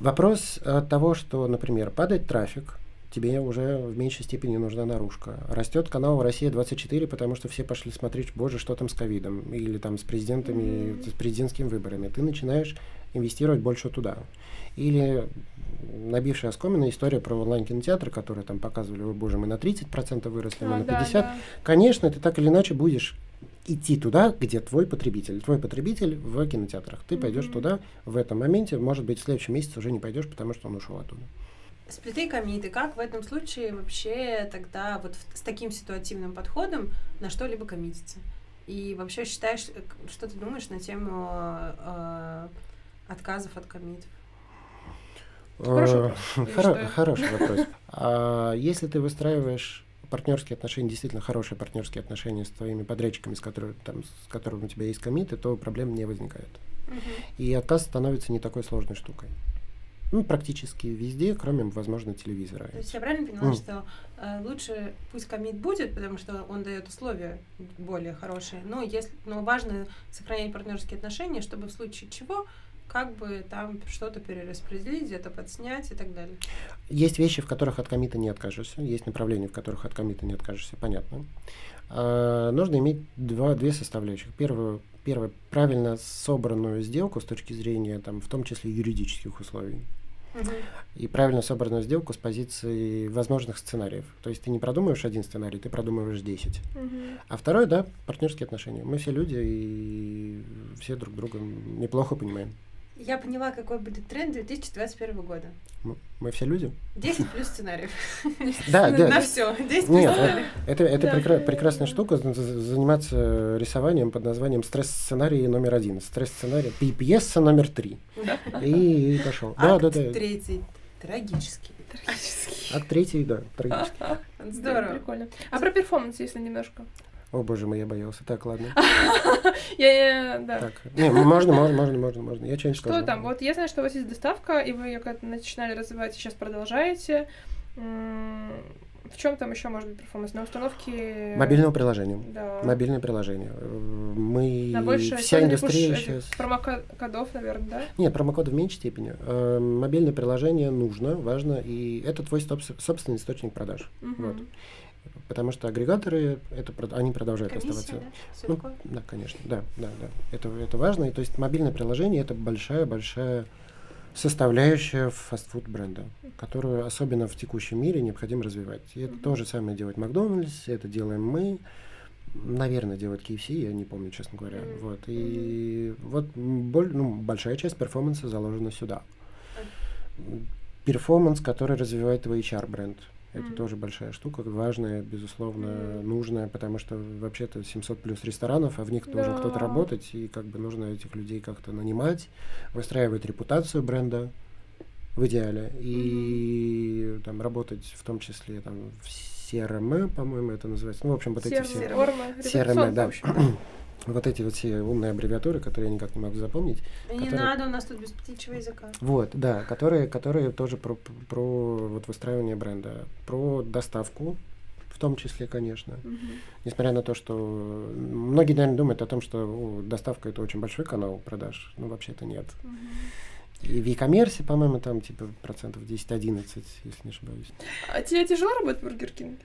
Вопрос от того, что, например, падает трафик, тебе уже в меньшей степени нужна наружка. Растет канал «Россия-24», потому что все пошли смотреть, боже, что там с ковидом, или там с президентами, mm-hmm. с президентскими выборами. Ты начинаешь инвестировать больше туда. Или набившая оскомина история про онлайн-кинотеатры, которые там показывали, о боже, мы на 30% выросли, а, мы на 50%. Да, да. Конечно, ты так или иначе будешь идти туда, где твой потребитель. Твой потребитель в кинотеатрах. Ты mm-hmm. пойдешь туда в этом моменте, может быть, в следующем месяце уже не пойдешь, потому что он ушел оттуда. Сплиты и комиты, как в этом случае вообще тогда вот с таким ситуативным подходом на что-либо коммититься? И вообще считаешь, э, что ты думаешь на тему э, отказов от комитов? Хороший вопрос. Хороший вопрос. А если ты выстраиваешь партнерские отношения, действительно хорошие партнерские отношения с твоими подрядчиками, с, которыми, там, с которыми у тебя есть комиты, то проблем не возникает. И отказ становится не такой сложной штукой. Ну, практически везде, кроме, возможно, телевизора. То есть я правильно поняла, mm. что э, лучше пусть комит будет, потому что он дает условия более хорошие, но, если, но важно сохранять партнерские отношения, чтобы в случае чего как бы там что-то перераспределить, где-то подснять и так далее. Есть вещи, в которых от комита не откажешься, есть направления, в которых от комита не откажешься, понятно. А, нужно иметь два, две составляющих. Первую, первое, правильно собранную сделку с точки зрения, там, в том числе юридических условий. И правильно собранную сделку с позиции возможных сценариев. То есть ты не продумываешь один сценарий, ты продумываешь 10. Угу. А второе, да, партнерские отношения. Мы все люди и все друг друга неплохо понимаем. Я поняла, какой будет тренд 2021 года. Мы, все люди? 10 плюс сценариев. Да, да. На все. 10 плюс сценариев. Это, это прекра- прекрасная штука, заниматься рисованием под названием стресс-сценарий номер один. Стресс-сценарий, пьеса номер три. И, и пошел. Да, да, да. третий. Трагический. Трагический. Акт третий, да, трагический. Здорово. Прикольно. А про performance, если немножко? О, боже мой, я боялся. Так, ладно. Я, да. Так, не, можно, можно, можно, можно, можно. Я что-нибудь Что там? Вот я знаю, что у вас есть доставка, и вы ее как-то начинали развивать, сейчас продолжаете. В чем там еще может быть performance? На установке... Мобильного приложения. Да. Мобильное приложение. Мы... На больше Вся индустрия сейчас... Промокодов, наверное, да? Нет, промокодов в меньшей степени. Э, мобильное приложение нужно, важно, и это твой собственный источник продаж. Угу. Вот потому что агрегаторы это они продолжают Комиссия, оставаться. Да? Ну, да, конечно, да, да, да. Это это важно. И то есть мобильное приложение это большая большая составляющая фастфуд бренда, которую особенно в текущем мире необходимо развивать. И это mm-hmm. то же самое делает Макдональдс, это делаем мы, наверное, делает KFC, я не помню, честно говоря. Mm-hmm. Вот и вот боль, ну, большая часть перформанса заложена сюда. Перформанс, который развивает твой HR бренд. Это mm. тоже большая штука, важная, безусловно, mm. нужная, потому что вообще-то 700 плюс ресторанов, а в них да. должен кто-то работать, и как бы нужно этих людей как-то нанимать, выстраивать репутацию бренда в идеале, и mm. там работать в том числе там в CRM, по-моему, это называется. Ну, в общем, вот эти все... CRM, да вот эти вот все умные аббревиатуры, которые я никак не могу запомнить. Не которые... надо, у нас тут без птичьего языка. Вот, да, которые, которые тоже про, про вот выстраивание бренда, про доставку, в том числе, конечно. Угу. Несмотря на то, что многие, наверное, думают о том, что о, доставка это очень большой канал продаж, но вообще-то нет. Угу. И в e-commerce, по-моему, там типа процентов 10-11, если не ошибаюсь. А тебе тяжело работать в Бургер Кинге?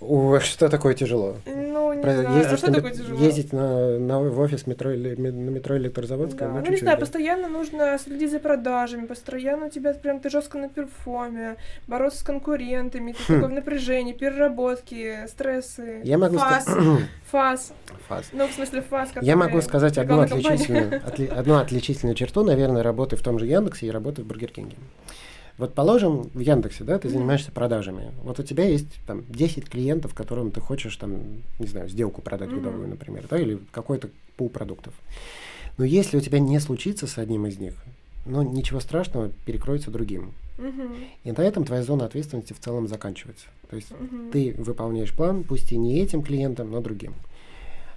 О, что такое тяжело? Ну, не Про, знаю. Ездить, а что на, такое тяжело? Ездить на, на, в офис метро или на метро Электрозаводская. Да. Ну, ну не знаю, да. постоянно нужно следить за продажами, постоянно у тебя прям ты жестко на перформе, бороться с конкурентами, ты хм. такой в напряжении, переработки, стрессы. Я могу фас. фас. Фас. Ну, в смысле фас. Я могу сказать одну отличительную, отли, одну отличительную черту, наверное, работы в том же Яндексе и работы в Бургер Кинге. Вот положим, в Яндексе, да, ты занимаешься продажами. Вот у тебя есть там 10 клиентов, которым ты хочешь там, не знаю, сделку продать mm-hmm. годовую, например, да, или какой-то пул продуктов. Но если у тебя не случится с одним из них, ну, ничего страшного, перекроется другим. Uh-huh. И на этом твоя зона ответственности в целом заканчивается. То есть uh-huh. ты выполняешь план, пусть и не этим клиентом, но другим.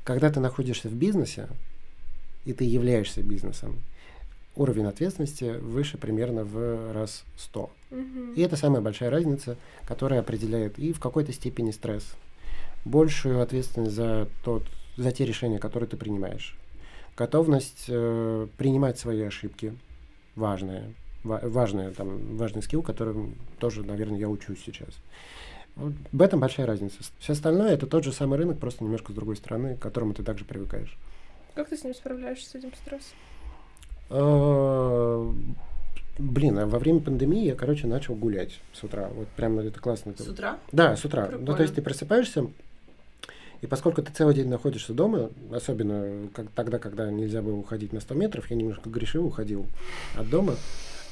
Когда ты находишься в бизнесе, и ты являешься бизнесом, уровень ответственности выше примерно в раз 100. Угу. И это самая большая разница, которая определяет и в какой-то степени стресс, большую ответственность за, тот, за те решения, которые ты принимаешь, готовность э, принимать свои ошибки, важная, важный, там, важный скилл, которым тоже, наверное, я учусь сейчас. Вот в этом большая разница. Все остальное это тот же самый рынок, просто немножко с другой стороны, к которому ты также привыкаешь. Как ты с ним справляешься, с этим стрессом? А, блин, а во время пандемии я, короче, начал гулять с утра. Вот прямо это классно. С утра? Да, с утра. Прикольно. Ну, то есть ты просыпаешься, и поскольку ты целый день находишься дома, особенно как, тогда, когда нельзя было уходить на 100 метров, я немножко грешил, уходил от дома,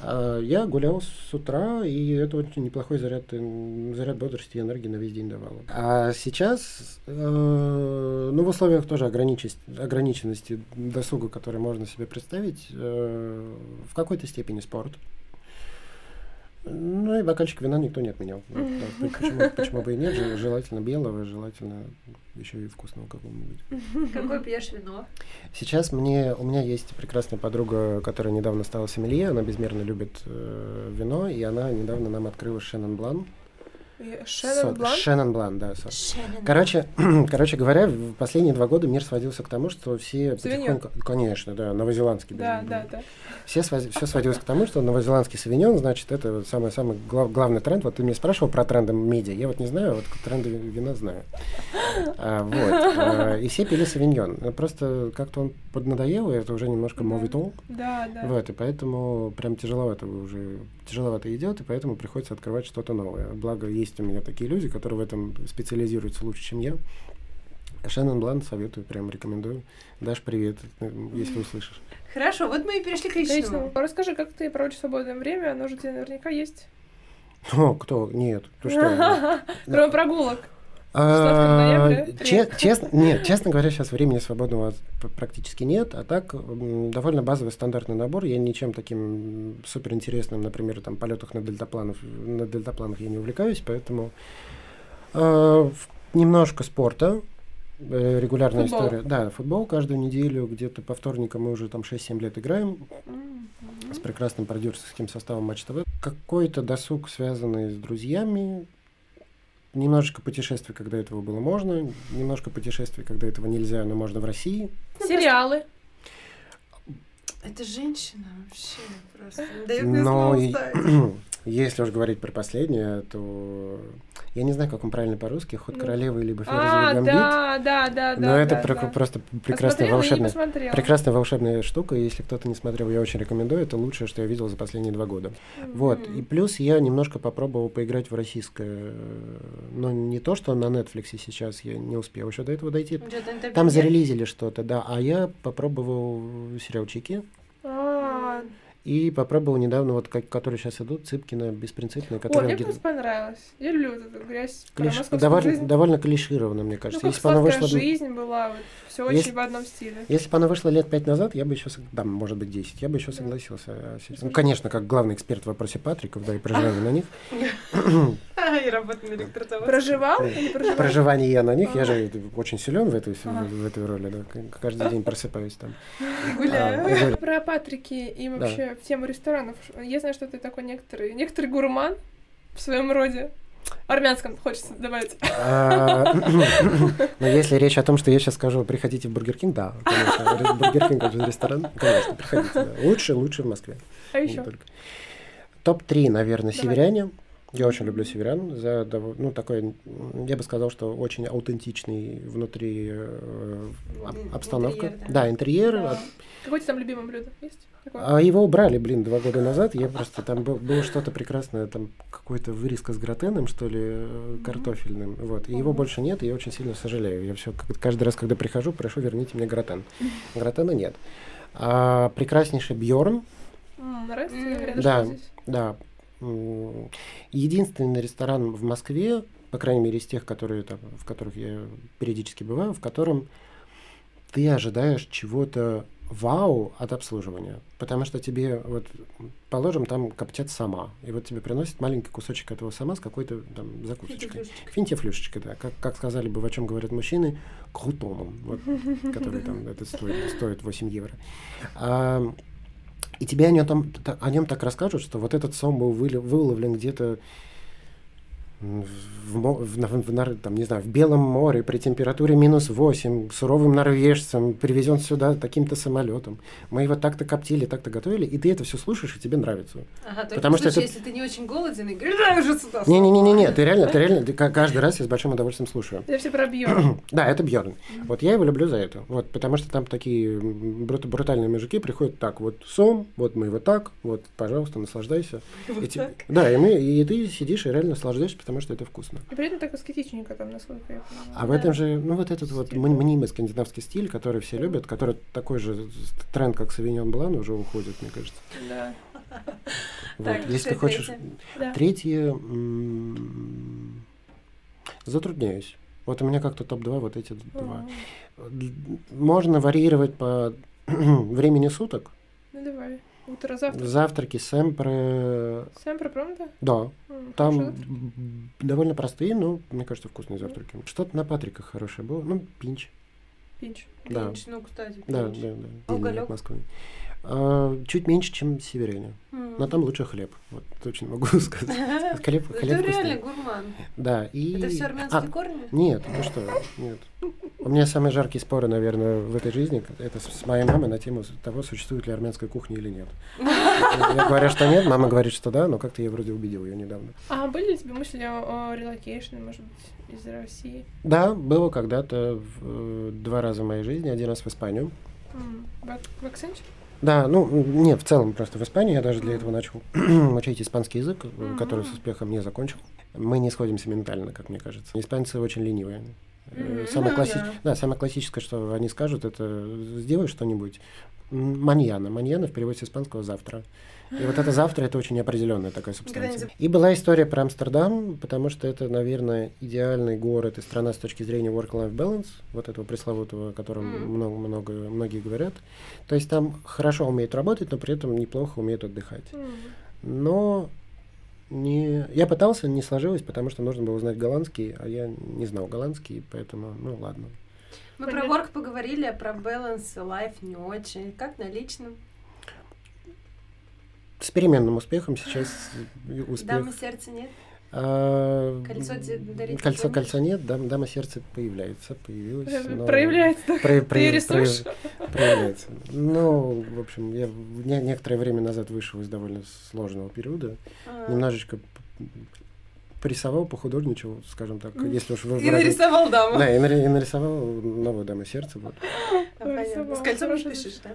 я гулял с утра, и это очень неплохой заряд, э, заряд бодрости и энергии на весь день давало. А сейчас, э, ну, в условиях тоже ограниченности, ограниченности досуга, который можно себе представить, э, в какой-то степени спорт. Ну и бокальчик вина никто не отменял. Вот, да, почему, почему бы и нет? Жел- Желательно белого, желательно еще и вкусного какого-нибудь. Какое пьешь вино? Сейчас мне, у меня есть прекрасная подруга, которая недавно стала сомелье, она безмерно любит э, вино, и она недавно нам открыла Шеннон Блан. Шеннон Блан? Шеннон Блан, да. сорт. Короче, короче говоря, в последние два года мир сводился к тому, что все Савиньон. потихоньку... Конечно, да, новозеландский. Да, да, да. Все, своз- все сводилось к тому, что новозеландский савиньон, значит, это самый-самый глав- главный тренд. Вот ты меня спрашивал про тренды медиа, я вот не знаю, а вот тренды вина знаю. А, вот. А, и все пили савиньон. Ну, Просто как-то он поднадоел, и это уже немножко Да. мовитол. Да, да. Вот, и поэтому прям тяжеловато уже, тяжеловато идет, и поэтому приходится открывать что-то новое. Благо, есть у меня такие люди, которые в этом специализируются лучше, чем я. Шеннон Блан советую, прям рекомендую. Даш, привет, если услышишь. Хорошо, вот мы и перешли к личному. Личному. Расскажи, как ты проводишь свободное время? Оно же у тебя наверняка есть. О, кто? Нет, ты что? Кроме прогулок. А, че-. Честно, нет, честно говоря, сейчас времени свободного практически нет, а так довольно базовый стандартный набор. Я ничем таким супер интересным, например, там полетах на дельтапланах, на дельтапланах я не увлекаюсь, поэтому э, в- немножко спорта, э, регулярная Футбол. история. Да, футбол каждую неделю, где-то по вторникам мы уже там 6-7 лет играем с прекрасным продюсерским составом Матч ТВ. Какой-то досуг, связанный с друзьями, немножечко путешествий, когда этого было можно, немножко путешествий, когда этого нельзя, но можно в России. Сериалы. Это женщина вообще просто дает мне Но и-. если уж говорить про последнее, то я не знаю, как он правильно по-русски, ход Ну. королевы либо А, ферзевый гамбит. да, да, да, да. но это да, про- да. просто прекрасная волшебная, прекрасная волшебная штука. Если кто-то не смотрел, я очень рекомендую. Это лучшее, что я видел за последние два года. Вот. И плюс я немножко попробовал поиграть в российское. Но не то, что на Netflix сейчас я не успел еще до этого дойти. Там зарелизили что-то, да. А я попробовал сериалчики. И попробовал недавно, вот как, которые сейчас идут, Цыпкина, беспринципные, которые мне где- просто понравилось. Я люблю вот эту грязь клиш- довольно, жизнь. довольно клишировано, мне Ну, кажется. как Если она сладкая вышла, жизнь была, вот, все Если- очень в одном стиле. если бы она вышла лет пять назад, я бы еще, да, может быть, 10, я бы еще Да. согласился. А сейчас- Ну, конечно, как главный эксперт в вопросе Патриков, да, и проживания на них. И работа на электрозаводе. Проживал или проживал? Проживание я на них, я же очень силен в этой, в- этой роли, да. Каждый день просыпаюсь там. Гуляю. А, и говорю, Про Патрики и вообще в тему ресторанов. Я знаю, что ты такой некоторый, некоторый гурман в своем роде. Армянском хочется добавить. а, Но если речь о том, что я сейчас скажу, приходите в Burger King, да, конечно. Burger King это же ресторан, конечно, приходите. Лучше, лучше в Москве. А еще? только. Топ-3, наверное, северяне. Я очень люблю северян за ну такой, я бы сказал, что очень аутентичный внутри э, обстановка. интерьер, да. Да, интерьер. Да. Какое у тебя там любимое блюдо есть? Какое? А его убрали, блин, два года назад. Я просто там был- было что-то прекрасное, там какой-то вырезка с гратеном, что ли, э, картофельным. Вот. И его больше нет, и я очень сильно сожалею. Я все каждый раз, когда прихожу, прошу, верните мне гратен. Гратена нет. А, прекраснейший Бьорн, рядышком да. да. Единственный ресторан в Москве, по крайней мере, из тех, которые там, в которых я периодически бываю, в котором ты ожидаешь чего-то вау от обслуживания. Потому что тебе, вот, положим, там коптят сама. И вот тебе приносят маленький кусочек этого сама с какой-то там закусочкой. Финтифлюшечкой, да. Как, как сказали бы, о чем говорят мужчины, крутоном, вот, который там это стоит, стоит 8 евро. А, и тебе о нем, там, та- о нем так расскажут, что вот этот сом был выловлен где-то в, в, в нар- там, не знаю, в Белом море при температуре минус 8, суровым норвежцем, привезен сюда таким-то самолетом. Мы его так-то коптили, так-то готовили, и ты это все слушаешь, и тебе нравится. Ага, Потому в что случае, это- если ты не очень голоден, и говоришь, дай уже сюда. Не-не-не-не, ты реально, ты реально, ты ка- каждый раз я с большим удовольствием слушаю. Это все про. Да, это Бьорн. Вот я его люблю за это. Вот, потому что там такие брут- брутальные мужики приходят так, вот сом, вот мы его так, вот, пожалуйста, наслаждайся. Вот И так. Да, и, мы, и ты сидишь и реально наслаждаешься, потому что это вкусно. И при этом так аскетичненько там, насколько я понимаю. А в этом же, ну вот этот вот мни- мнимый скандинавский стиль, который все любят, который такой же тренд, как Савиньон Блан, уже уходит, мне кажется. Да. Вот. Так, Если ты хочешь... третье? да. Третье... м, Затрудняюсь. Вот у меня как-то топ-2 вот эти два. Ага. Можно варьировать по времени суток. Ну давай. Утро завтра. Завтраки, семпре... Sempre pronto? Да, М, там довольно простые, но, мне кажется, вкусные завтраки. Что-то на Патриках хорошее было. Ну, пинч. Пинч. Да. Пинч, ну, кстати, Да, пинч. да, да. Уголек? Дельный от Москвы. А, чуть меньше, чем северяне. М. Но там лучше хлеб. Вот точно могу сказать. Хлеб, Это хлеб реально вкусный. гурман. Да, и... Это все армянские А, корни? Нет, ну что, нет. У меня самые жаркие споры, наверное, в этой жизни, это с моей мамой на тему того, существует ли армянская кухня или нет. Я говорю, что нет, мама говорит, что да, но как-то я вроде убедил ее недавно. А были ли тебе мысли о, релокейшне, может быть, из России? Да, было когда-то э, два раза в моей жизни, один раз в Испанию. В, Аксенте? Да, ну, нет, в целом просто в Испании я даже для этого начал учить испанский язык, э, который с успехом не закончил. Мы не сходимся ментально, как мне кажется. Испанцы очень ленивые. Мгм, Самое, ну класси- да. да, самое классическое, что они скажут, это сделай что-нибудь. Маньяна. Маньяна в переводе с испанского завтра. И вот это завтра это очень неопределенная такая субстанция. И была история про Амстердам, потому что это, наверное, идеальный город и страна с точки зрения work-life balance, вот этого пресловутого, о котором Мгм. много, много, многие говорят. То есть там хорошо умеют работать, но при этом неплохо умеют отдыхать. М. Но не... я пытался, не сложилось, потому что нужно было знать голландский, а я не знал голландский, поэтому, ну ладно. Мы про ворк поговорили, а про баланс лайф не очень. Как на личном? С переменным успехом сейчас успех. Дамы сердца нет? А, Кольцо тебе дарить Кольцо, кольца нет, дам, дама сердца появляется, появилась. но- Проявляется. Про- Ты про- рисуешь? про- проявляется. Ну, в общем, я не- некоторое время назад вышел из довольно сложного периода. А. Немножечко порисовал, похудожничал, скажем так, если уж вы... И нарисовал даму. Да, и, нари- и нарисовал новую даму сердца. Вот. А. С кольцом пишешь, да?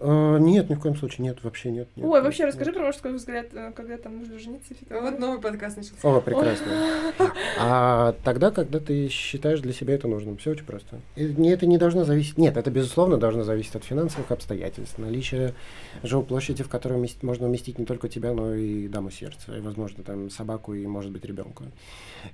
А, нет, ни в коем случае, нет, вообще нет. нет, Ой, нет, вообще расскажи нет. про мужской взгляд, э, когда там нужно жениться. и всё такое. Вот новый подкаст начался. О, прекрасно. А тогда, когда ты считаешь для себя это нужным, все очень просто. И не- это не должно зависеть. Нет, это безусловно должно зависеть от финансовых обстоятельств, наличия жилплощади, в которой умест- можно уместить не только тебя, но и даму сердца, и, возможно, там собаку и, может быть, ребенка.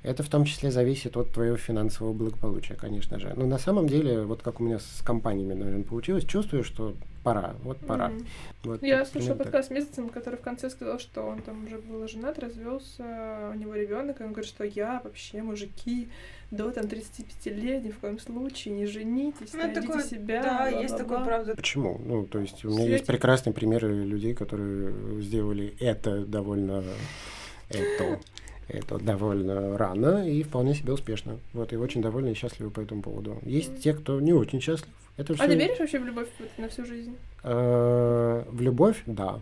Это в том числе зависит от твоего финансового благополучия, конечно же. Но на самом деле, вот как у меня с компаниями, наверное, получилось, чувствую, что пора, вот пора. Мгм. Вот, Я слушала так. подкаст с Месяцем, который в конце сказал, что он там уже был женат, развелся, у него ребенок, и он говорит, что я вообще, мужики, до там 35 лет ни в коем случае не женитесь, Ну, найдите такое- себя. Да, есть бла-бла-бла». такое, правда. Почему? Ну, то есть у меня Свете. есть прекрасные примеры людей, которые сделали это довольно это, это довольно рано и вполне себе успешно. Вот, и очень довольны и счастливы по этому поводу. Есть те, кто не очень счастлив. Это А всё- ты веришь вообще в любовь вот на всю жизнь? Э, В любовь, да.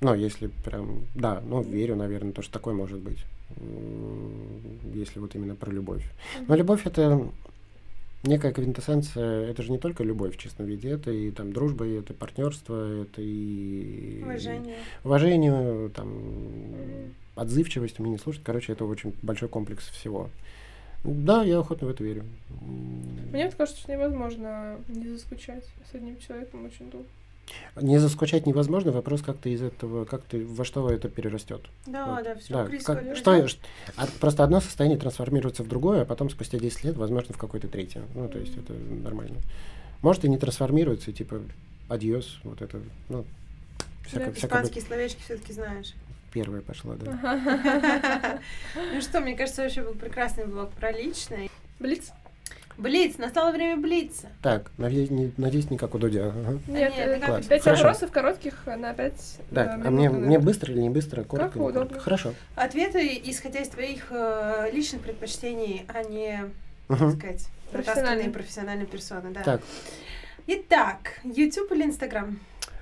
Ну, если прям, да, ну, верю, наверное, то, что такое может быть. Если вот именно про любовь. Но любовь это некая квинтэссенция, это же не только любовь в чистом виде, это и там дружба, и это партнерство, это и Уважение. уважение, там, отзывчивость, умение слушать. Короче, это очень большой комплекс всего. Да, я охотно в это верю. Мне кажется, что невозможно не заскучать с одним человеком очень долго. Не заскучать невозможно, вопрос, как ты из этого, как ты, во что это перерастет. Да, Вот. да, все. Да, как- что, ш- а просто одно состояние трансформируется в другое, а потом спустя 10 лет, возможно, в какое-то третье. Ну, то есть это нормально. Может и не трансформируется, и типа адьос, вот это, ну, всяко, Да, всяко быть. Испанские словечки все-таки знаешь. Первая пошла, да. Ну что, мне кажется, вообще был прекрасный блог про личное. Блиц. Блиц, настало время блица. Так, надеюсь, не, надеюсь, не как у Дудя. Ага. Нет, нет, э, как- пять Хорошо. вопросов коротких на пять Так, э, а мне, мне быстро или не быстро? Коротко? Как. Хорошо. Ответы, исходя из твоих э, личных предпочтений, а не, так сказать, Профессиональные. профессиональные персоны. Да. Так, Итак, YouTube или Instagram?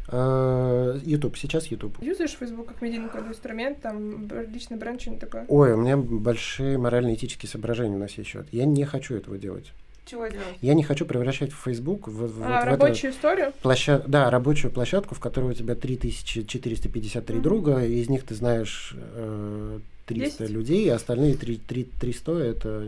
Э, YouTube, сейчас YouTube. Юзаешь Facebook как медийный какой-то инструмент, там личный бренд, что-нибудь такое? Ой, у меня большие морально-этические соображения на сей счет. Я не хочу этого делать. Чего делать? Я не хочу превращать в Facebook в, в- а, вот в рабочую историю? эту площа- да, рабочую площадку, в которой у тебя 3453 Мгм. друга, и из них ты знаешь э, 300 Десять? людей, а остальные три- три- 300 это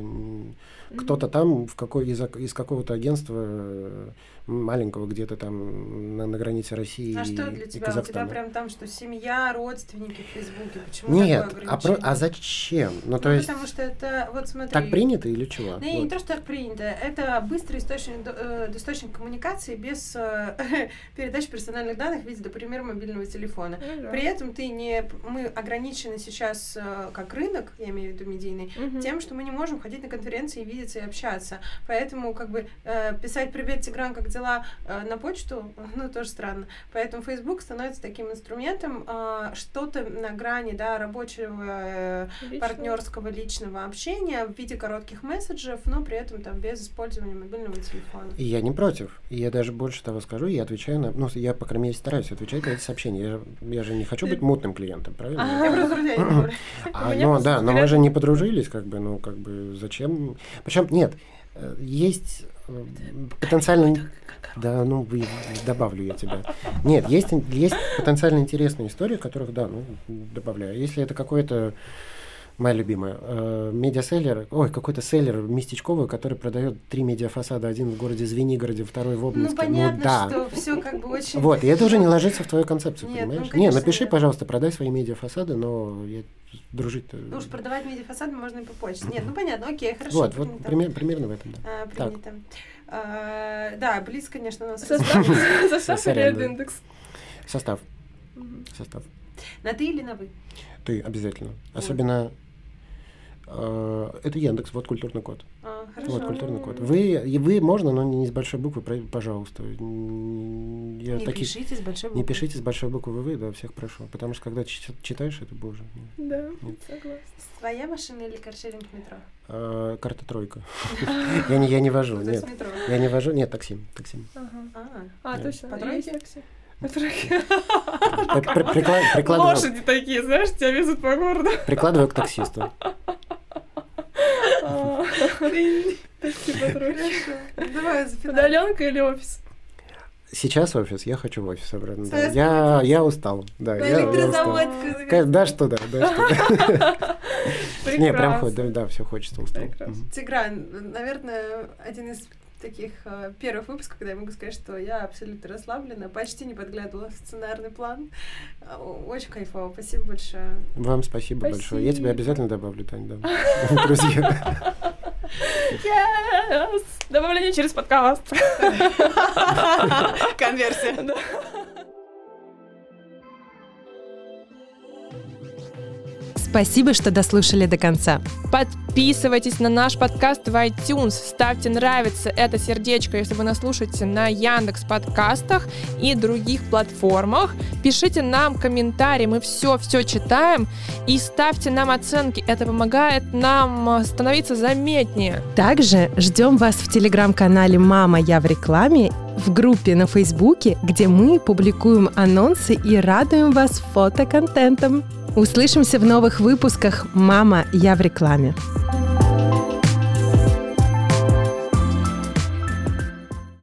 кто-то там в какой, из, из какого-то агентства э, маленького где-то там на, на границе России А и, что для и тебя? У тебя Казахстана. прям там что, семья, родственники в Фейсбуке? Почему Нет, а, про- а зачем? Ну, то Ну, есть, потому что это, вот смотри... так принято или чего? Не, не Вот. то, что так принято. Это быстрый источник, э, источник коммуникации без э, передачи персональных данных в виде, например, мобильного телефона. Ну да. При этом ты не, мы ограничены сейчас э, как рынок, я имею в виду медийный, Мгм. тем, что мы не можем ходить на конференции, видеться и общаться. Поэтому как бы э, писать «Привет, Тигран, как дела?» э, на почту, ну, тоже странно. Поэтому Facebook становится таким инструментом, э, что-то на грани, да, рабочего, э, Лично. партнерского, личного общения в виде коротких месседжев, но при этом там без использования мобильного телефона. И я не против. Я даже больше того скажу, я отвечаю на... Ну, я, по крайней мере, стараюсь отвечать на эти сообщения. Я же, я же не хочу быть мутным клиентом, правильно? А, Я просто друзья не. А, ну да, но мы же не подружились, как бы, ну, как бы, зачем? Причем, нет, э, есть э, потенциально... Да, ну, добавлю я тебя. Нет, есть, есть потенциально интересные истории, которых, да, ну, добавляю. Если это какой-то моя любимая, э, медиаселлер, ой, какой-то селлер местечковый, который продает три медиафасада, один в городе Звенигороде, второй в Ну, Обнинске. понятно, да. что все как бы очень... Вот, и это уже не ложится в твою концепцию, Нет, ну, понимаешь? не, конечно, напиши, нет. пожалуйста, продай свои медиафасады, но я дружить-то... Ну уж продавать медиафасады можно и по почте. Нет, ну понятно, окей, хорошо. Вот, вот пример- примерно в этом, да. А, принято. А, да, Близ, конечно, у нас... Состав, состав или индекс? Состав, состав. На ты или на вы? Ты обязательно. Особенно это Яндекс, вот культурный код. А, хорошо. Вот культурный код. Вы, вы можно, но не с большой буквы, пожалуйста. Я Не таких- пишите с большой не буквы. пишите с большой буквы вы, да, всех прошу. Потому что когда чи- читаешь, это боже. Да, Нет. согласна. Твоя машина или каршеринг метро? э, карта тройка. Я не, я не вожу, Ну, нет. Я не вожу, нет, такси, такси. Ага. А, А, точно. По тройке? Прикладываю Лошади такие, знаешь, тебя везут по городу. прикладываю к таксисту. Тройке. Хорошо. Давай запинай. Удаленка или офис? Сейчас офис, я хочу в офис обратно. да. Я, я устал. Да, На я, я устал. Да, что да, да, что да. Не, прям хоть, да, да, все хочется, устал. Тигран, наверное, один из таких э, первых выпусков, когда я могу сказать, что я абсолютно расслаблена, почти не подглядывала в сценарный план. Очень кайфово, спасибо большое. Вам спасибо, большое. Я тебя Спасибо. обязательно добавлю, Тань, да. Друзья. Yes! Добавление через подкаст. Конверсия. Спасибо, что дослушали до конца. Подписывайтесь на наш подкаст в iTunes, ставьте нравится это сердечко, если вы нас слушаете на Яндекс подкастах и других платформах. Пишите нам комментарии, мы все-все читаем и ставьте нам оценки, это помогает нам э, становиться заметнее. Также ждем вас в телеграм-канале «Мама, я в рекламе», в группе на Фейсбуке, где мы публикуем анонсы и радуем вас фотоконтентом. Услышимся в новых выпусках «Мама, я в рекламе».